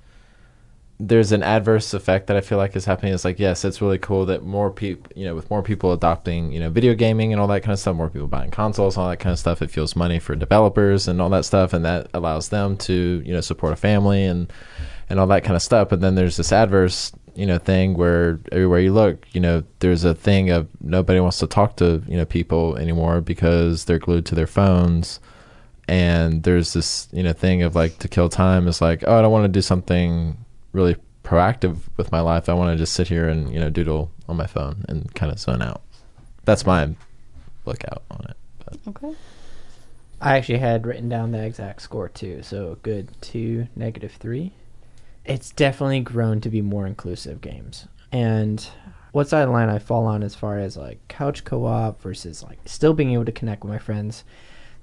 there's an adverse effect that I feel like is happening. It's like, yes, it's really cool that more people, you know, with more people adopting, you know, video gaming and all that kind of stuff, more people buying consoles, all that kind of stuff, it fuels money for developers and all that stuff, and that allows them to, you know, support a family and and all that kind of stuff. But then there's this adverse, you know, thing where everywhere you look, you know, there's a thing of nobody wants to talk to, you know, people anymore because they're glued to their phones and there's this you know thing of like to kill time is like oh i don't want to do something really proactive with my life i want to just sit here and you know doodle on my phone and kind of zone out that's my lookout on it but okay. I actually had written down the exact score too, so good two, negative three. It's definitely grown to be more inclusive games. And what side of the line I fall on as far as like couch co op versus like still being able to connect with my friends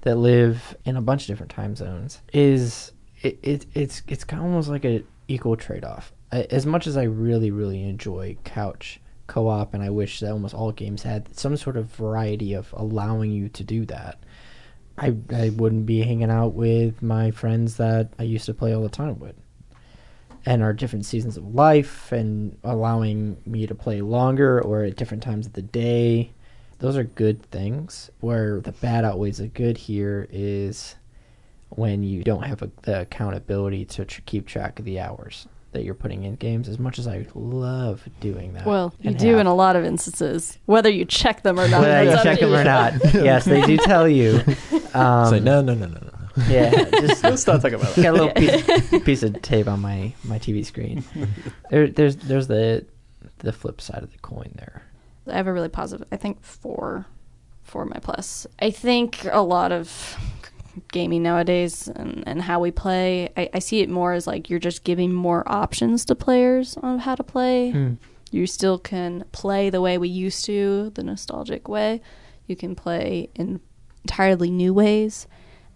that live in a bunch of different time zones is it, it it's it's kind of almost like a equal trade off. As much as I really really enjoy couch co op, and I wish that almost all games had some sort of variety of allowing you to do that. I I wouldn't be hanging out with my friends that I used to play all the time with. And our different seasons of life and allowing me to play longer or at different times of the day. Those are good things. Where the bad outweighs the good here is when you don't have a, the accountability to tr- keep track of the hours that you're putting in games. As much as I love doing that, Well, you do have- in a lot of instances, whether you check them or not. whether you check them or not. yes, they do tell you. Um, say no no no no no Yeah, just Let's not talk about that. got a little piece, piece of tape on my, my TV screen. There, there's there's the the flip side of the coin there. I have a really positive. I think four, four my plus. I think a lot of gaming nowadays and, and how we play, I, I see it more as like you're just giving more options to players on how to play. Hmm. You still can play the way we used to, the nostalgic way. You can play in entirely new ways.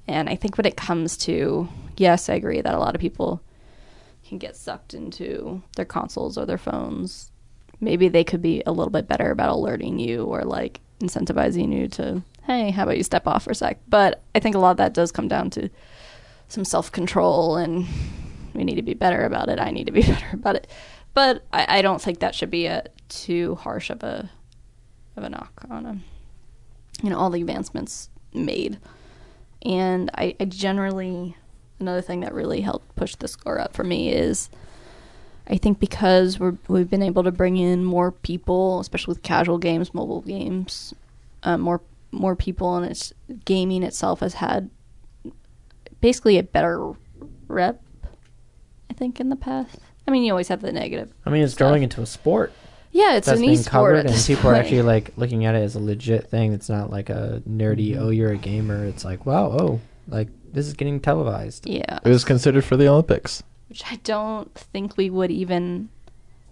And I think when it comes to, yes, I agree that a lot of people can get sucked into their consoles or their phones. Maybe they could be a little bit better about alerting you or like incentivizing you to, hey, how about you step off for a sec? But I think a lot of that does come down to some self control and we need to be better about it. I need to be better about it. But I, I don't think that should be a too harsh of a of a knock on um, you know all the advancements made. And I, I generally another thing that really helped push the score up for me is I think because we're we've been able to bring in more people, especially with casual games, mobile games, um, more more people, and it's gaming itself has had basically a better rep. I think in the past. I mean, you always have the negative. I mean, it's Stuff. growing into a sport Yeah, it's that's an being e-sport covered, at and this people are actually like looking at it as a legit thing. It's not like a nerdy. Mm-hmm. Oh, you're a gamer. It's like wow, oh, like this is getting televised. Yeah, it was considered for the olympics which I don't think we would even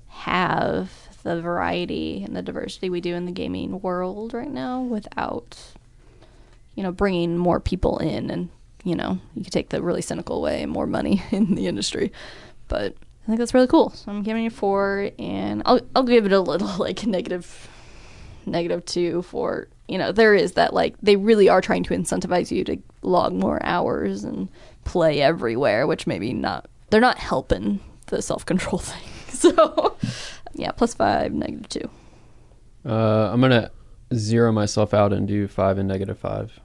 have the variety and the diversity we do in the gaming world right now without, you know, bringing more people in and, you know, you could take the really cynical way, more money in the industry. But I think that's really cool. So I'm giving it four, and I'll I'll give it a little like negative, negative two for you know there is that like they really are trying to incentivize you to log more hours and play everywhere, which maybe not they're not helping the self control thing. So yeah, plus five, negative two. Uh, I'm gonna zero myself out and do five and negative five,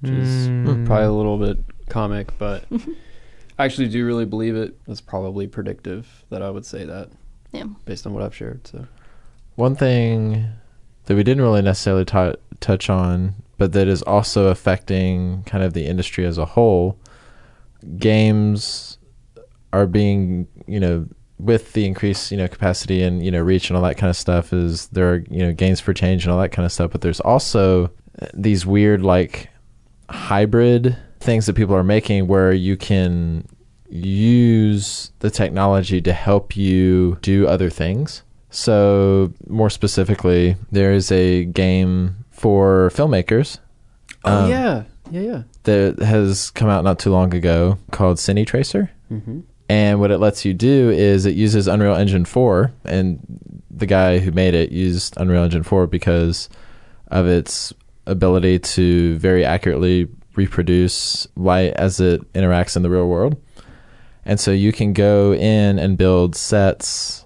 which is Mm. probably a little bit comic, but I actually do really believe it. It's probably predictive that I would say that Yeah. based on what I've shared. So One thing that we didn't really necessarily t- touch on, but that is also affecting kind of the industry as a whole, games are being, you know, with the increased, you know, capacity and, you know, reach and all that kind of stuff is there are, you know, games for change and all that kind of stuff, but there's also these weird like hybrid things that people are making where you can use the technology to help you do other things. So, more specifically, there is a game for filmmakers Oh Um, yeah, yeah, yeah. that has come out not too long ago called Cine Tracer. Mm-hmm. And what it lets you do is it uses Unreal Engine 4, and the guy who made it used Unreal Engine 4 because of its ability to very accurately reproduce light as it interacts in the real world. And so you can go in and build sets,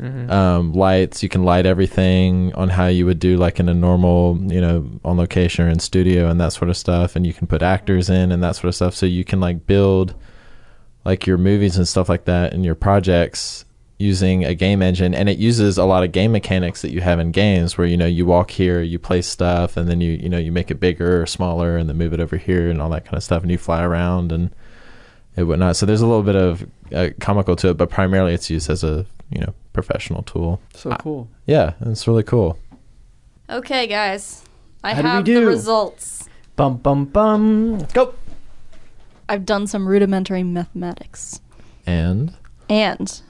Mm-hmm. um, lights. You can light everything on how you would do like in a normal, you know, on location or in studio and that sort of stuff. And you can put actors in and that sort of stuff. So you can like build like your movies and stuff like that and your projects using a game engine and it uses a lot of game mechanics that you have in games where you know you walk here you place stuff and then you you know you make it bigger or smaller and then move it over here and all that kind of stuff and you fly around and and whatnot so there's a little bit of uh, comical to it but primarily it's used as a you know professional tool So cool. yeah it's really cool Okay, guys. I How did we have the do? results. Bum bum bum. Go. I've done some rudimentary mathematics. and And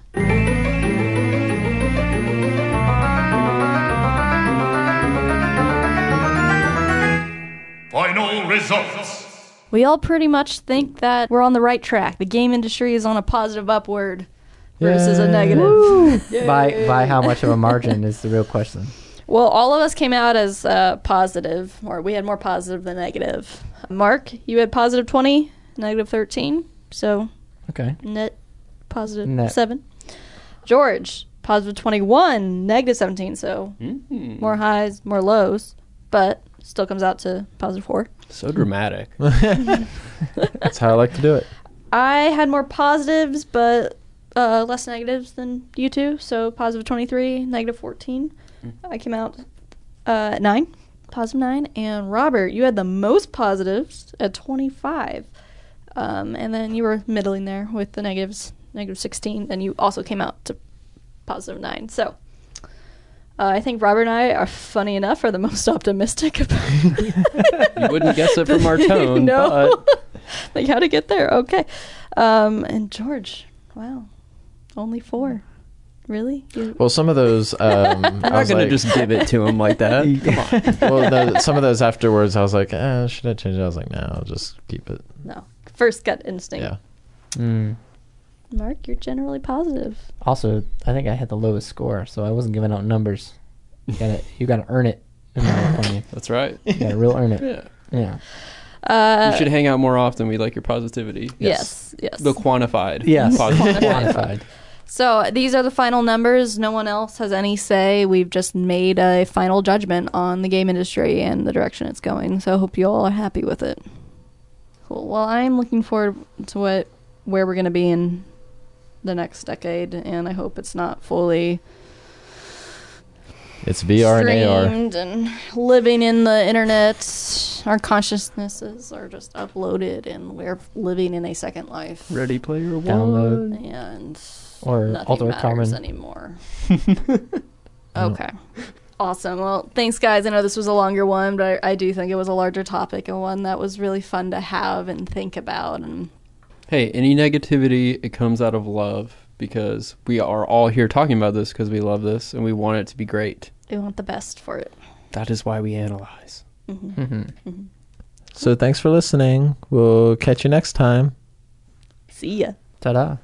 Final results. we all pretty much think that we're on the right track. The game industry is on a positive upward versus a negative. By by how much of a margin is the real question. Well, all of us came out as uh, positive, or we had more positive than negative. Mark, you had positive 20, negative 13. So Okay. net positive Net. 7. George, positive 21, negative 17. So Mm. more highs, more lows, but still comes out to positive 4. So dramatic. that's how i like to do it I had more positives, but uh, less negatives than you two. So positive 23, negative 14. I came out uh, at 9, positive 9. And Robert, you had the most positives at 25. Um, and then you were middling there with the negatives, negative 16. And you also came out to positive 9. So uh, I think Robert and I are funny enough are the most optimistic about You wouldn't guess it from our tone, no. but like how to get there. Okay. Um, and George, wow, only four. Really? You- well some of those um I'm i not was gonna just give it to him like that. Come on. well no, some of those afterwards i was like eh, should i change it i was like no i'll just keep it no. First gut instinct. yeah Mm. Mark, you're generally positive. Also, I think I had the lowest score, so I wasn't giving out numbers. You gotta you gotta earn it. In my opinion, That's right. you gotta real earn it. Yeah. Yeah. Uh, you should hang out more often. We like your positivity. yes. Yes. The quantified. Yes. Positivity. Quantified. So these are the final numbers. No one else has any say. We've just made a final judgment on the game industry and the direction it's going. So I hope you all are happy with it. Cool. Well, I'm looking forward to what where we're going to be in the next decade, and I hope it's not fully it's vr and ar streamed and living in the internet. Our consciousnesses are just uploaded, and we're living in a second life. Ready Player One. Download. and Or nothing Ultimate matters Carbon. anymore. okay. Awesome. Well, thanks, guys. I know this was a longer one, but I, I do think it was a larger topic and one that was really fun to have and think about. And Hey, any negativity, it comes out of love because we are all here talking about this because we love this and we want it to be great. we want the best for it. That is why we analyze. hmm so thanks for listening we'll catch you next time See ya. Ta-da.